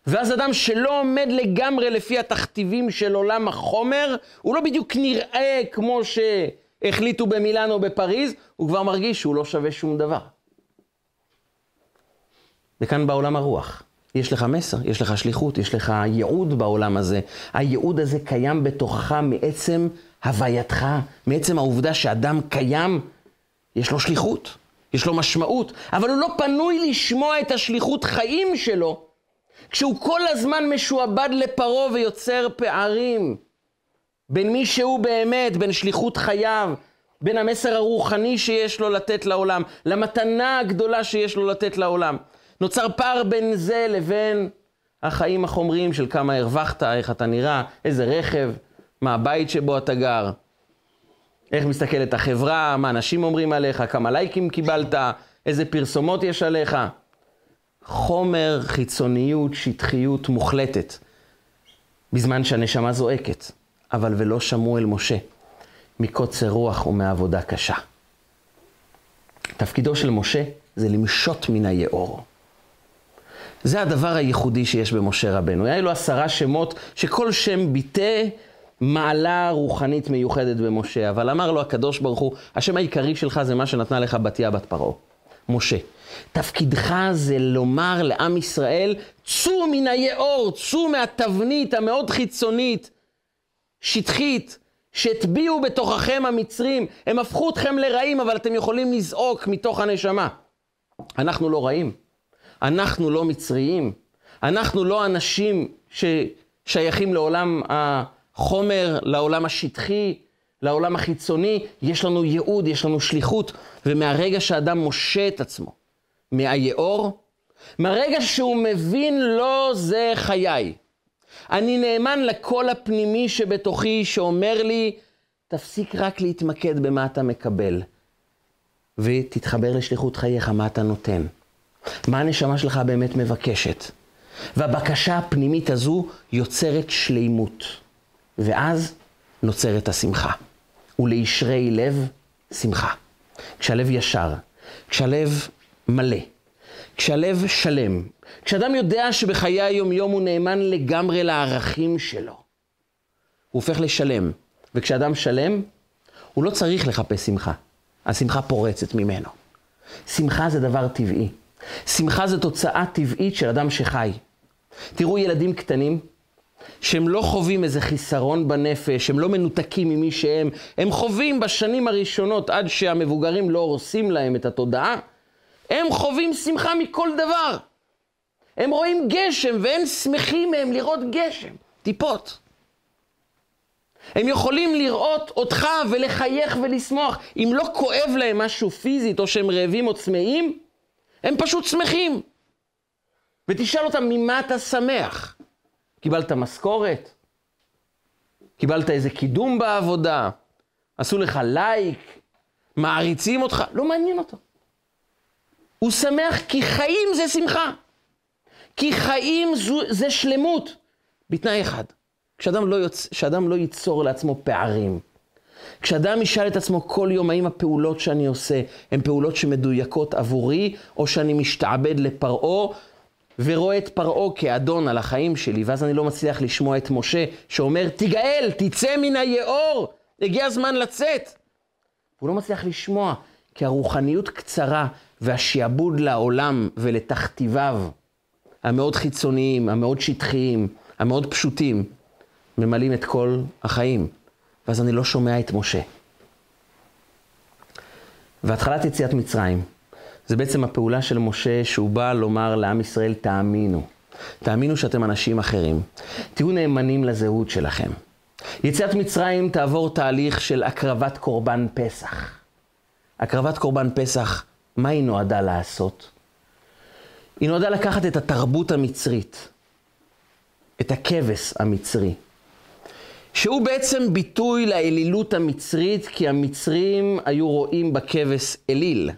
ואז אדם שלא עומד לגמרי לפי התכתיבים של עולם החומר, הוא לא בדיוק נראה כמו שהחליטו במילאן או בפריז, הוא כבר מרגיש שהוא לא שווה שום דבר. וכאן בעולם הרוח. יש לך מסר, יש לך שליחות, יש לך ייעוד בעולם הזה. הייעוד הזה קיים בתוכך מעצם הווייתך, מעצם העובדה שאדם קיים, יש לו שליחות. יש לו משמעות, אבל הוא לא פנוי לשמוע את השליחות חיים שלו, כשהוא כל הזמן משועבד לפרעה ויוצר פערים בין מי שהוא באמת, בין שליחות חייו, בין המסר הרוחני שיש לו לתת לעולם, למתנה הגדולה שיש לו לתת לעולם. נוצר פער בין זה לבין החיים החומריים של כמה הרווחת, איך אתה נראה, איזה רכב, מה הבית שבו אתה גר, איך מסתכלת החברה, מה אנשים אומרים עליך, כמה לייקים קיבלת, איזה פרסומות יש עליך. חומר, חיצוניות, שטחיות מוחלטת, בזמן שהנשמה זועקת. אבל ולא שמעו אל משה, מקוצר רוח ומעבודה קשה. תפקידו של משה זה למשות מן היאור. זה הדבר הייחודי שיש במשה רבנו. היה לו עשרה שמות שכל שם ביטא מעלה רוחנית מיוחדת במשה, אבל אמר לו הקדוש ברוך הוא, השם העיקרי שלך זה מה שנתנה לך בתיה בת פרעה, משה. תפקידך זה לומר לעם ישראל, צאו מן היאור, צאו מהתבנית המאוד חיצונית, שטחית, שהטביעו בתוככם המצרים, הם הפכו אתכם לרעים, אבל אתם יכולים לזעוק מתוך הנשמה. אנחנו לא רעים, אנחנו לא מצריים, אנחנו לא אנשים ששייכים לעולם החומר, לעולם השטחי, לעולם החיצוני, יש לנו ייעוד, יש לנו שליחות, ומהרגע שאדם משה את עצמו מהיאור, מהרגע שהוא מבין לא זה חיי, אני נאמן לקול הפנימי שבתוכי שאומר לי, תפסיק רק להתמקד במה אתה מקבל, ותתחבר לשליחות חייך, מה אתה נותן. מה הנשמה שלך באמת מבקשת. והבקשה הפנימית הזו יוצרת שלימות, ואז נוצרת השמחה. ולישרי לב, שמחה. כשהלב ישר, כשהלב מלא, כשהלב שלם, כשאדם יודע שבחיי היום-יום הוא נאמן לגמרי לערכים שלו, הוא הופך לשלם. וכשאדם שלם, הוא לא צריך לחפש שמחה. השמחה פורצת ממנו. שמחה זה דבר טבעי. שמחה זה תוצאה טבעית של אדם שחי. תראו ילדים קטנים, שהם לא חווים איזה חיסרון בנפש, הם לא מנותקים ממי שהם, הם חווים בשנים הראשונות עד שהמבוגרים לא הורסים להם את התודעה, הם חווים שמחה מכל דבר. הם רואים גשם והם שמחים מהם לראות גשם, טיפות. הם יכולים לראות אותך ולחייך ולשמוח. אם לא כואב להם משהו פיזית או שהם רעבים או צמאים, הם פשוט שמחים. ותשאל אותם, ממה אתה שמח? קיבלת משכורת? קיבלת איזה קידום בעבודה? עשו לך לייק? מעריצים אותך? לא מעניין אותו. הוא שמח כי חיים זה שמחה. כי חיים זו, זה שלמות, בתנאי אחד, כשאדם לא, יוצ... כשאדם לא ייצור לעצמו פערים. כשאדם ישאל את עצמו כל יום האם הפעולות שאני עושה הן פעולות שמדויקות עבורי, או שאני משתעבד לפרעה ורואה את פרעה כאדון על החיים שלי, ואז אני לא מצליח לשמוע את משה שאומר, תיגאל, תצא מן היאור, הגיע הזמן לצאת. הוא לא מצליח לשמוע, כי הרוחניות קצרה, והשיעבוד לעולם ולתכתיביו, המאוד חיצוניים, המאוד שטחיים, המאוד פשוטים, ממלאים את כל החיים. ואז אני לא שומע את משה. והתחלת יציאת מצרים, זה בעצם הפעולה של משה שהוא בא לומר לעם ישראל, תאמינו. תאמינו שאתם אנשים אחרים. תהיו נאמנים לזהות שלכם. יציאת מצרים תעבור תהליך של הקרבת קורבן פסח. הקרבת קורבן פסח, מה היא נועדה לעשות? היא נועדה לקחת את התרבות המצרית, את הכבש המצרי, שהוא בעצם ביטוי לאלילות המצרית, כי המצרים היו רואים בכבש אליל.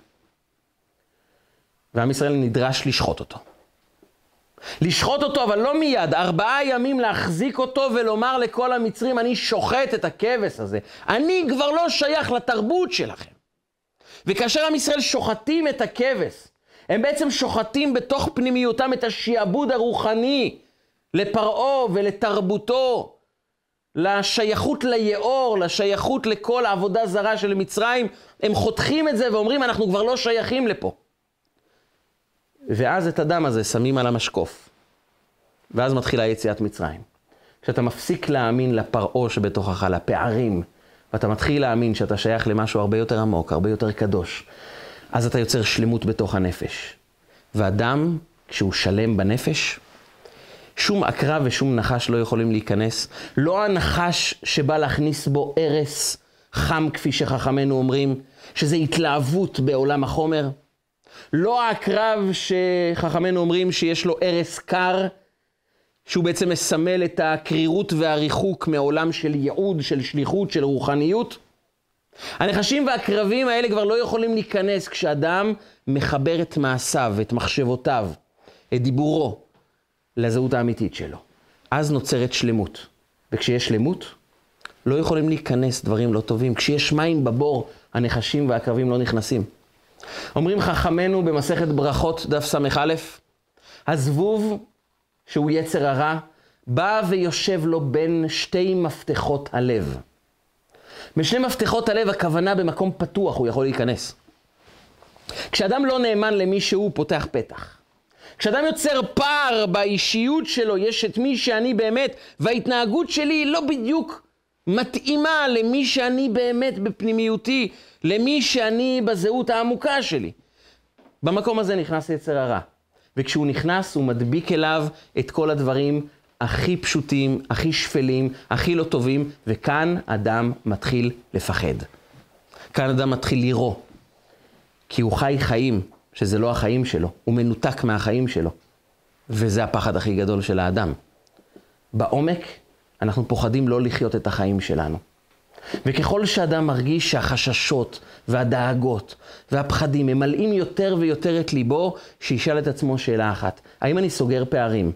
ועם ישראל נדרש לשחוט אותו. לשחוט אותו, אבל לא מיד, ארבעה ימים להחזיק אותו ולומר לכל המצרים, אני שוחט את הכבש הזה. אני כבר לא שייך לתרבות שלכם. וכאשר עם ישראל שוחטים את הכבש, הם בעצם שוחטים בתוך פנימיותם את השיעבוד הרוחני לפרעה ולתרבותו, לשייכות ליאור, לשייכות לכל העבודה זרה של מצרים. הם חותכים את זה ואומרים, אנחנו כבר לא שייכים לפה. ואז את הדם הזה שמים על המשקוף. ואז מתחילה יציאת מצרים. כשאתה מפסיק להאמין לפרעה שבתוכך, לפערים, ואתה מתחיל להאמין שאתה שייך למשהו הרבה יותר עמוק, הרבה יותר קדוש, אז אתה יוצר שלמות בתוך הנפש. ואדם, כשהוא שלם בנפש, שום עקרב ושום נחש לא יכולים להיכנס. לא הנחש שבא להכניס בו ארס חם, כפי שחכמינו אומרים, שזה התלהבות בעולם החומר. לא העקרב שחכמינו אומרים שיש לו ארס קר, שהוא בעצם מסמל את הקרירות והריחוק מעולם של ייעוד, של שליחות, של רוחניות. הנחשים והקרבים האלה כבר לא יכולים להיכנס כשאדם מחבר את מעשיו, את מחשבותיו, את דיבורו, לזהות האמיתית שלו. אז נוצרת שלמות. וכשיש שלמות, לא יכולים להיכנס דברים לא טובים. כשיש מים בבור, הנחשים והקרבים לא נכנסים. אומרים חכמינו במסכת ברכות, דף ס"א, הזבוב, שהוא יצר הרע, בא ויושב לו בין שתי מפתחות הלב. בשני מפתחות הלב הכוונה במקום פתוח, הוא יכול להיכנס. כשאדם לא נאמן למי שהוא, פותח פתח. כשאדם יוצר פער באישיות שלו, יש את מי שאני באמת, וההתנהגות שלי היא לא בדיוק מתאימה למי שאני באמת בפנימיותי, למי שאני בזהות העמוקה שלי. במקום הזה נכנס יצר הרע. וכשהוא נכנס, הוא מדביק אליו את כל הדברים הכי פשוטים, הכי שפלים, הכי לא טובים, וכאן אדם מתחיל לפחד. כאן אדם מתחיל לירוא, כי הוא חי חיים שזה לא החיים שלו, הוא מנותק מהחיים שלו. וזה הפחד הכי גדול של האדם. בעומק, אנחנו פוחדים לא לחיות את החיים שלנו. וככל שאדם מרגיש שהחששות והדאגות והפחדים ממלאים יותר ויותר את ליבו, שישאל את עצמו שאלה אחת, האם אני סוגר פערים?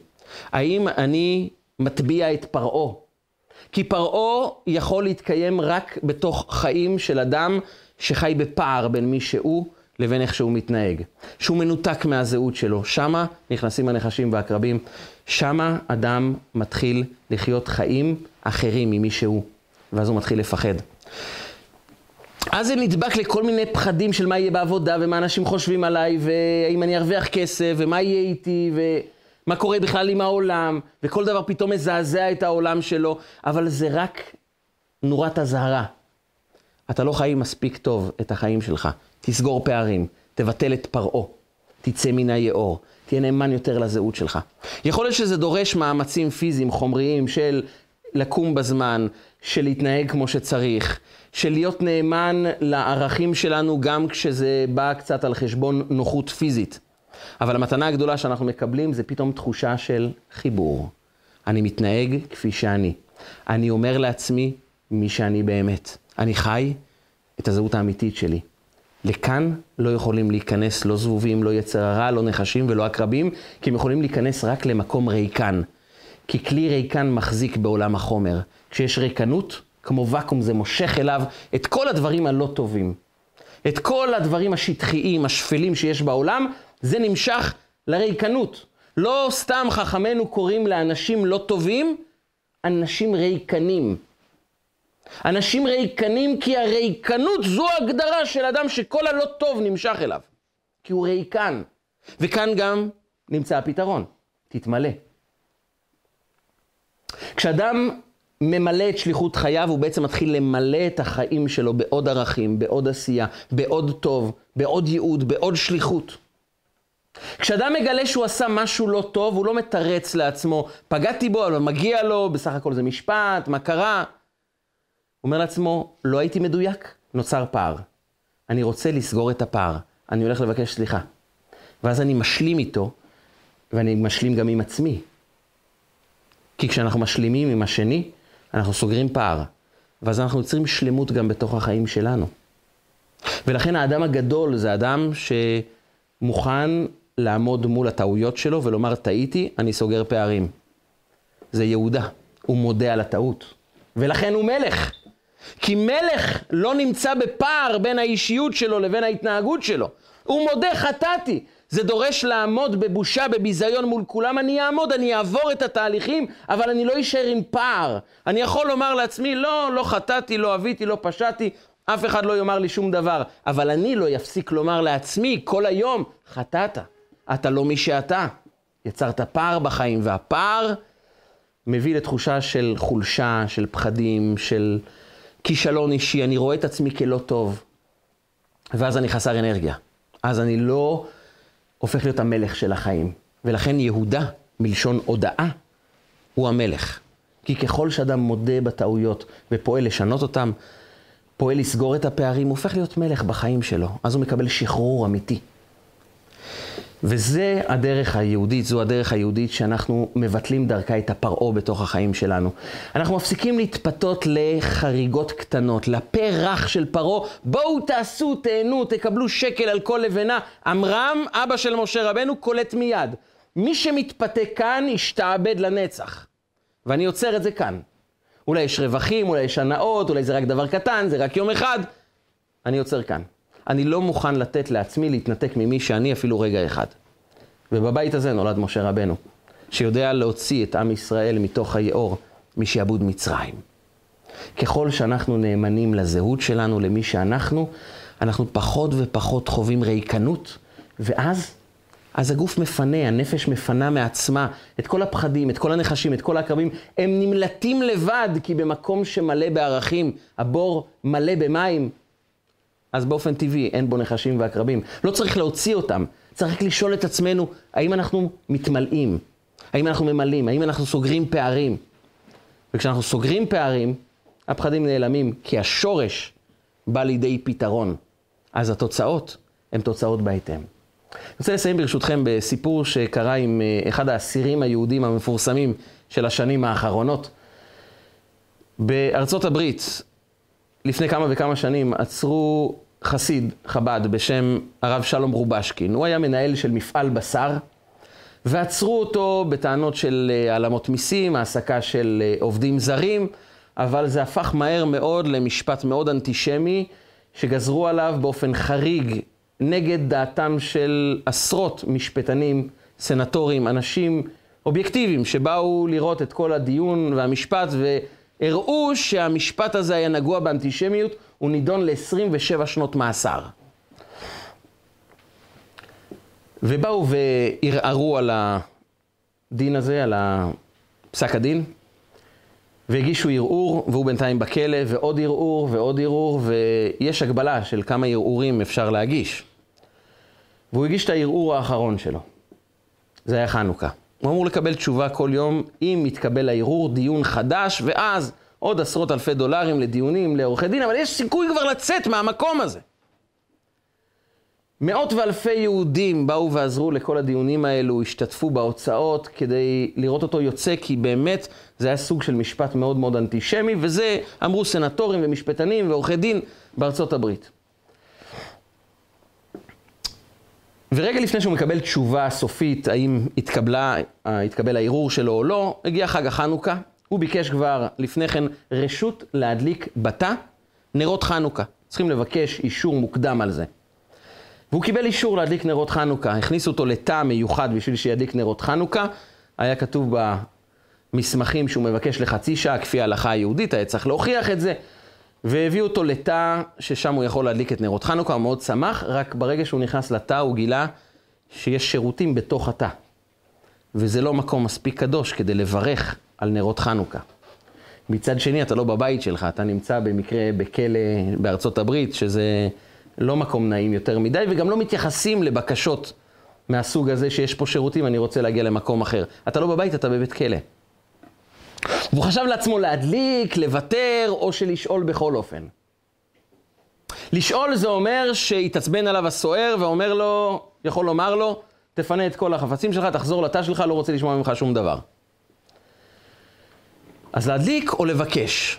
האם אני מטביע את פרעה? כי פרעה יכול להתקיים רק בתוך חיים של אדם שחי בפער בין מי שהוא לבין איך שהוא מתנהג. שהוא מנותק מהזהות שלו. שמה נכנסים הנחשים והעקרבים. שמה אדם מתחיל לחיות חיים אחרים ממי שהוא. ואז הוא מתחיל לפחד. אז זה נדבק לכל מיני פחדים של מה יהיה בעבודה, ומה אנשים חושבים עליי, והאם אני ארוויח כסף, ומה יהיה איתי, ומה קורה בכלל עם העולם, וכל דבר פתאום מזעזע את העולם שלו, אבל זה רק נורת אזהרה. אתה לא חי מספיק טוב את החיים שלך. תסגור פערים, תבטל את פרעה, תצא מן היאור, תהיה נאמן יותר לזהות שלך. יכול להיות שזה דורש מאמצים פיזיים, חומריים, של לקום בזמן, של להתנהג כמו שצריך, של להיות נאמן לערכים שלנו גם כשזה בא קצת על חשבון נוחות פיזית. אבל המתנה הגדולה שאנחנו מקבלים זה פתאום תחושה של חיבור. אני מתנהג כפי שאני. אני אומר לעצמי מי שאני באמת. אני חי את הזהות האמיתית שלי. לכאן לא יכולים להיכנס לא זבובים, לא יצר הרע, לא נחשים ולא עקרבים, כי הם יכולים להיכנס רק למקום ריקן. כי כלי ריקן מחזיק בעולם החומר. כשיש ריקנות, כמו ואקום זה מושך אליו את כל הדברים הלא טובים. את כל הדברים השטחיים, השפלים שיש בעולם, זה נמשך לריקנות. לא סתם חכמינו קוראים לאנשים לא טובים, אנשים ריקנים. אנשים ריקנים כי הריקנות זו הגדרה של אדם שכל הלא טוב נמשך אליו. כי הוא ריקן. וכאן גם נמצא הפתרון, תתמלא. כשאדם ממלא את שליחות חייו, הוא בעצם מתחיל למלא את החיים שלו בעוד ערכים, בעוד עשייה, בעוד טוב, בעוד ייעוד, בעוד שליחות. כשאדם מגלה שהוא עשה משהו לא טוב, הוא לא מתרץ לעצמו, פגעתי בו, אבל מגיע לו, בסך הכל זה משפט, מה קרה? אומר לעצמו, לא הייתי מדויק, נוצר פער. אני רוצה לסגור את הפער, אני הולך לבקש סליחה. ואז אני משלים איתו, ואני משלים גם עם עצמי. כי כשאנחנו משלימים עם השני, אנחנו סוגרים פער. ואז אנחנו יוצרים שלמות גם בתוך החיים שלנו. ולכן האדם הגדול זה אדם שמוכן לעמוד מול הטעויות שלו ולומר, טעיתי, אני סוגר פערים. זה יהודה, הוא מודה על הטעות. ולכן הוא מלך. כי מלך לא נמצא בפער בין האישיות שלו לבין ההתנהגות שלו. הוא מודה, חטאתי. זה דורש לעמוד בבושה, בביזיון מול כולם, אני אעמוד, אני אעבור את התהליכים, אבל אני לא אשאר עם פער. אני יכול לומר לעצמי, לא, לא חטאתי, לא אביתי, לא פשעתי, אף אחד לא יאמר לי שום דבר. אבל אני לא יפסיק לומר לעצמי כל היום, חטאת, אתה לא מי שאתה. יצרת פער בחיים, והפער מביא לתחושה של חולשה, של פחדים, של... כישלון אישי, אני רואה את עצמי כלא טוב, ואז אני חסר אנרגיה. אז אני לא הופך להיות המלך של החיים. ולכן יהודה, מלשון הודאה, הוא המלך. כי ככל שאדם מודה בטעויות ופועל לשנות אותם, פועל לסגור את הפערים, הוא הופך להיות מלך בחיים שלו. אז הוא מקבל שחרור אמיתי. וזה הדרך היהודית, זו הדרך היהודית שאנחנו מבטלים דרכה את הפרעה בתוך החיים שלנו. אנחנו מפסיקים להתפתות לחריגות קטנות, לפה רך של פרעה, בואו תעשו, תהנו, תקבלו שקל על כל לבנה. עמרם, אבא של משה רבנו, קולט מיד. מי שמתפתה כאן, ישתעבד לנצח. ואני עוצר את זה כאן. אולי יש רווחים, אולי יש הנאות, אולי זה רק דבר קטן, זה רק יום אחד. אני עוצר כאן. אני לא מוכן לתת לעצמי להתנתק ממי שאני אפילו רגע אחד. ובבית הזה נולד משה רבנו, שיודע להוציא את עם ישראל מתוך היאור, משעבוד מצרים. ככל שאנחנו נאמנים לזהות שלנו, למי שאנחנו, אנחנו פחות ופחות חווים ריקנות, ואז, אז הגוף מפנה, הנפש מפנה מעצמה את כל הפחדים, את כל הנחשים, את כל העקבים, הם נמלטים לבד, כי במקום שמלא בערכים, הבור מלא במים, אז באופן טבעי אין בו נחשים ועקרבים. לא צריך להוציא אותם, צריך לשאול את עצמנו, האם אנחנו מתמלאים? האם אנחנו ממלאים? האם אנחנו סוגרים פערים? וכשאנחנו סוגרים פערים, הפחדים נעלמים, כי השורש בא לידי פתרון. אז התוצאות הן תוצאות בהתאם. אני רוצה לסיים ברשותכם בסיפור שקרה עם אה, אחד האסירים היהודים המפורסמים של השנים האחרונות. בארצות הברית, לפני כמה וכמה שנים, עצרו חסיד חב"ד בשם הרב שלום רובשקין. הוא היה מנהל של מפעל בשר, ועצרו אותו בטענות של אה, העלמות מיסים, העסקה של אה, עובדים זרים, אבל זה הפך מהר מאוד למשפט מאוד אנטישמי, שגזרו עליו באופן חריג נגד דעתם של עשרות משפטנים, סנטורים, אנשים אובייקטיביים, שבאו לראות את כל הדיון והמשפט והראו שהמשפט הזה היה נגוע באנטישמיות. הוא נידון ל-27 שנות מאסר. ובאו וערערו על הדין הזה, על פסק הדין, והגישו ערעור, והוא בינתיים בכלא, ועוד ערעור, ועוד ערעור, ויש הגבלה של כמה ערעורים אפשר להגיש. והוא הגיש את הערעור האחרון שלו. זה היה חנוכה. הוא אמור לקבל תשובה כל יום, אם יתקבל הערעור, דיון חדש, ואז עוד עשרות אלפי דולרים לדיונים, לעורכי דין, אבל יש סיכוי כבר לצאת מהמקום הזה. מאות ואלפי יהודים באו ועזרו לכל הדיונים האלו, השתתפו בהוצאות כדי לראות אותו יוצא, כי באמת זה היה סוג של משפט מאוד מאוד אנטישמי, וזה אמרו סנטורים ומשפטנים ועורכי דין בארצות הברית. ורגע לפני שהוא מקבל תשובה סופית, האם התקבלה, התקבל הערעור שלו או לא, הגיע חג החנוכה, הוא ביקש כבר לפני כן רשות להדליק בתא נרות חנוכה. צריכים לבקש אישור מוקדם על זה. והוא קיבל אישור להדליק נרות חנוכה, הכניסו אותו לתא מיוחד בשביל שידליק נרות חנוכה. היה כתוב במסמכים שהוא מבקש לחצי שעה, כפי ההלכה היהודית, היה צריך להוכיח את זה. והביאו אותו לתא ששם הוא יכול להדליק את נרות חנוכה, הוא מאוד שמח, רק ברגע שהוא נכנס לתא הוא גילה שיש שירותים בתוך התא. וזה לא מקום מספיק קדוש כדי לברך על נרות חנוכה. מצד שני, אתה לא בבית שלך, אתה נמצא במקרה בכלא בארצות הברית, שזה לא מקום נעים יותר מדי, וגם לא מתייחסים לבקשות מהסוג הזה שיש פה שירותים, אני רוצה להגיע למקום אחר. אתה לא בבית, אתה בבית כלא. והוא חשב לעצמו להדליק, לוותר, או שלשאול בכל אופן. לשאול זה אומר שהתעצבן עליו הסוער ואומר לו, יכול לומר לו, תפנה את כל החפצים שלך, תחזור לתא שלך, לא רוצה לשמוע ממך שום דבר. אז להדליק או לבקש.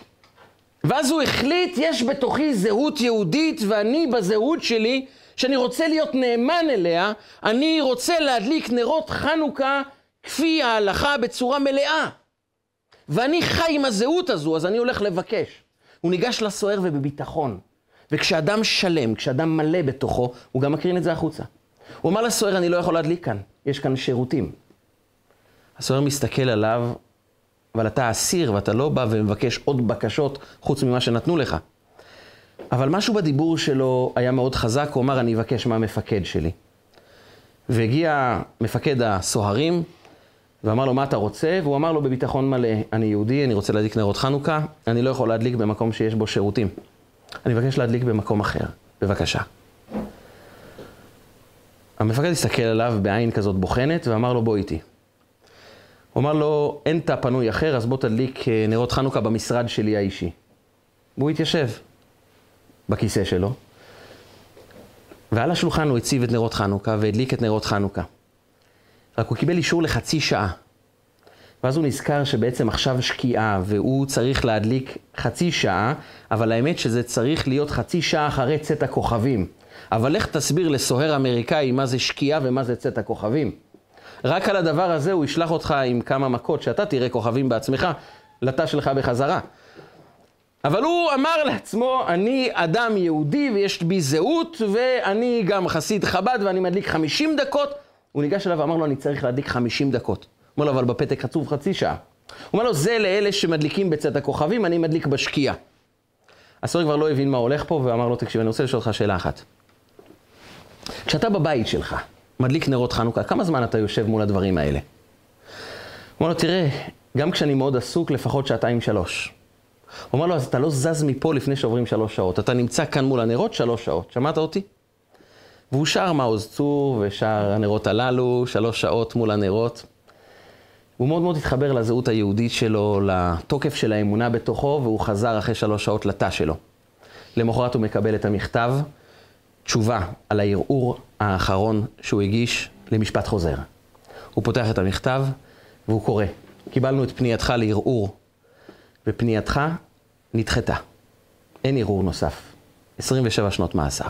ואז הוא החליט, יש בתוכי זהות יהודית, ואני בזהות שלי, שאני רוצה להיות נאמן אליה, אני רוצה להדליק נרות חנוכה כפי ההלכה בצורה מלאה. ואני חי עם הזהות הזו, אז אני הולך לבקש. הוא ניגש לסוער ובביטחון. וכשאדם שלם, כשאדם מלא בתוכו, הוא גם מקרין את זה החוצה. הוא אמר לסוער, אני לא יכול להדליק כאן, יש כאן שירותים. הסוער מסתכל עליו אבל אתה אסיר ואתה לא בא ומבקש עוד בקשות חוץ ממה שנתנו לך. אבל משהו בדיבור שלו היה מאוד חזק, הוא אמר, אני אבקש מהמפקד שלי. והגיע מפקד הסוהרים, ואמר לו, מה אתה רוצה? והוא אמר לו בביטחון מלא, אני יהודי, אני רוצה להדליק נרות חנוכה, אני לא יכול להדליק במקום שיש בו שירותים. אני מבקש להדליק במקום אחר, בבקשה. המפקד הסתכל עליו בעין כזאת בוחנת ואמר לו, בוא איתי. הוא אמר לו, אין תא פנוי אחר, אז בוא תדליק אה, נרות חנוכה במשרד שלי האישי. והוא התיישב בכיסא שלו, ועל השולחן הוא הציב את נרות חנוכה והדליק את נרות חנוכה. רק הוא קיבל אישור לחצי שעה. ואז הוא נזכר שבעצם עכשיו שקיעה, והוא צריך להדליק חצי שעה, אבל האמת שזה צריך להיות חצי שעה אחרי צאת הכוכבים. אבל לך תסביר לסוהר אמריקאי מה זה שקיעה ומה זה צאת הכוכבים. רק על הדבר הזה הוא ישלח אותך עם כמה מכות, שאתה תראה כוכבים בעצמך, לתא שלך בחזרה. אבל הוא אמר לעצמו, אני אדם יהודי ויש בי זהות, ואני גם חסיד חב"ד ואני מדליק 50 דקות. הוא ניגש אליו ואמר לו, אני צריך להדליק 50 דקות. אומר לו, אבל בפתק כתוב חצי שעה. הוא אומר לו, זה לאלה שמדליקים בצאת הכוכבים, אני מדליק בשקיעה. הסוהר כבר לא הבין מה הולך פה, ואמר לו, תקשיב, אני רוצה לשאול אותך שאלה אחת. כשאתה בבית שלך, מדליק נרות חנוכה, כמה זמן אתה יושב מול הדברים האלה? הוא אומר לו, תראה, גם כשאני מאוד עסוק, לפחות שעתיים שלוש. הוא אומר לו, אז אתה לא זז מפה לפני שעוברים שלוש שעות. אתה נמצא כאן מול הנרות שלוש שעות. שמעת אותי? והוא שר מעוז צור ושר הנרות הללו, שלוש שעות מול הנרות. הוא מאוד מאוד התחבר לזהות היהודית שלו, לתוקף של האמונה בתוכו, והוא חזר אחרי שלוש שעות לתא שלו. למחרת הוא מקבל את המכתב, תשובה על הערעור האחרון שהוא הגיש למשפט חוזר. הוא פותח את המכתב והוא קורא, קיבלנו את פנייתך לערעור, ופנייתך נדחתה. אין ערעור נוסף. 27 שנות מאסר.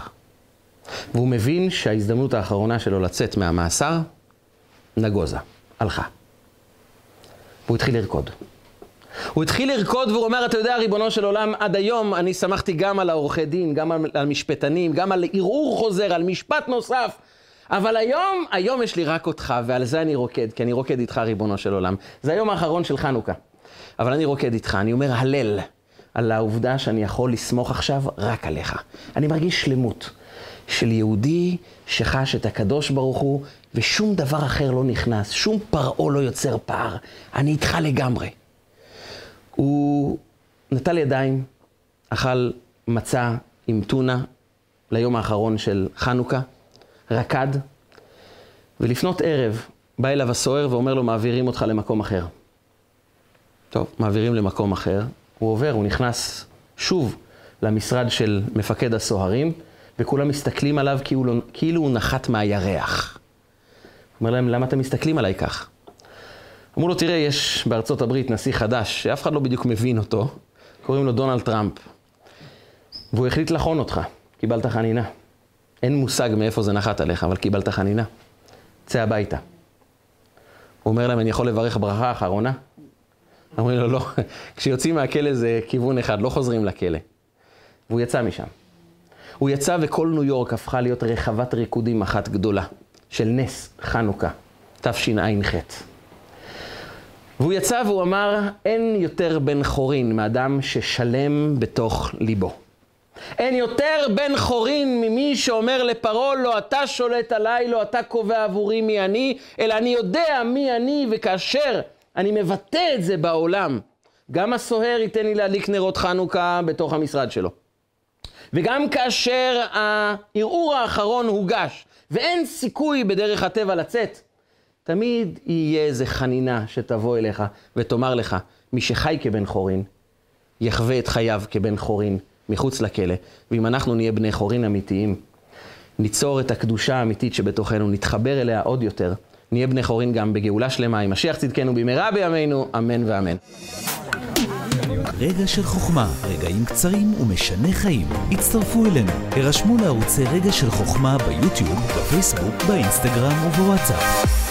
והוא מבין שההזדמנות האחרונה שלו לצאת מהמאסר נגוזה, הלכה. והוא התחיל לרקוד. הוא התחיל לרקוד והוא אומר, אתה יודע, ריבונו של עולם, עד היום אני שמחתי גם על העורכי דין, גם על המשפטנים, גם על ערעור חוזר, על משפט נוסף. אבל היום, היום יש לי רק אותך, ועל זה אני רוקד, כי אני רוקד איתך, ריבונו של עולם. זה היום האחרון של חנוכה. אבל אני רוקד איתך, אני אומר הלל על העובדה שאני יכול לסמוך עכשיו רק עליך. אני מרגיש שלמות של יהודי שחש את הקדוש ברוך הוא, ושום דבר אחר לא נכנס, שום פרעה לא יוצר פער. אני איתך לגמרי. הוא נטל ידיים, אכל מצה עם טונה ליום האחרון של חנוכה, רקד, ולפנות ערב בא אליו הסוהר ואומר לו, מעבירים אותך למקום אחר. טוב, מעבירים למקום אחר, הוא עובר, הוא נכנס שוב למשרד של מפקד הסוהרים, וכולם מסתכלים עליו כאילו, כאילו הוא נחת מהירח. הוא אומר להם, למה אתם מסתכלים עליי כך? אמרו לו, תראה, יש בארצות הברית נשיא חדש, שאף אחד לא בדיוק מבין אותו, קוראים לו דונלד טראמפ. והוא החליט לחון אותך, קיבלת חנינה. אין מושג מאיפה זה נחת עליך, אבל קיבלת חנינה. צא הביתה. הוא אומר להם, אני יכול לברך ברכה אחרונה? אומרים לו, לא, כשיוצאים מהכלא זה כיוון אחד, לא חוזרים לכלא. והוא יצא משם. הוא יצא וכל ניו יורק הפכה להיות רחבת ריקודים אחת גדולה, של נס חנוכה, תשע"ח. והוא יצא והוא אמר, אין יותר בן חורין מאדם ששלם בתוך ליבו. אין יותר בן חורין ממי שאומר לפרעה, לא אתה שולט עליי, לא אתה קובע עבורי מי אני, אלא אני יודע מי אני, וכאשר אני מבטא את זה בעולם, גם הסוהר ייתן לי להדליק נרות חנוכה בתוך המשרד שלו. וגם כאשר הערעור האחרון הוגש, ואין סיכוי בדרך הטבע לצאת, תמיד יהיה איזה חנינה שתבוא אליך ותאמר לך, מי שחי כבן חורין, יחווה את חייו כבן חורין מחוץ לכלא. ואם אנחנו נהיה בני חורין אמיתיים, ניצור את הקדושה האמיתית שבתוכנו, נתחבר אליה עוד יותר, נהיה בני חורין גם בגאולה שלמה, עם משיח צדקנו במהרה בימינו, אמן ואמן. רגע של חוכמה, רגעים קצרים ומשנה חיים. הצטרפו אלינו, הרשמו לערוצי רגע של חוכמה ביוטיוב, בפייסבוק, באינסטגרם ובוואטסאפ.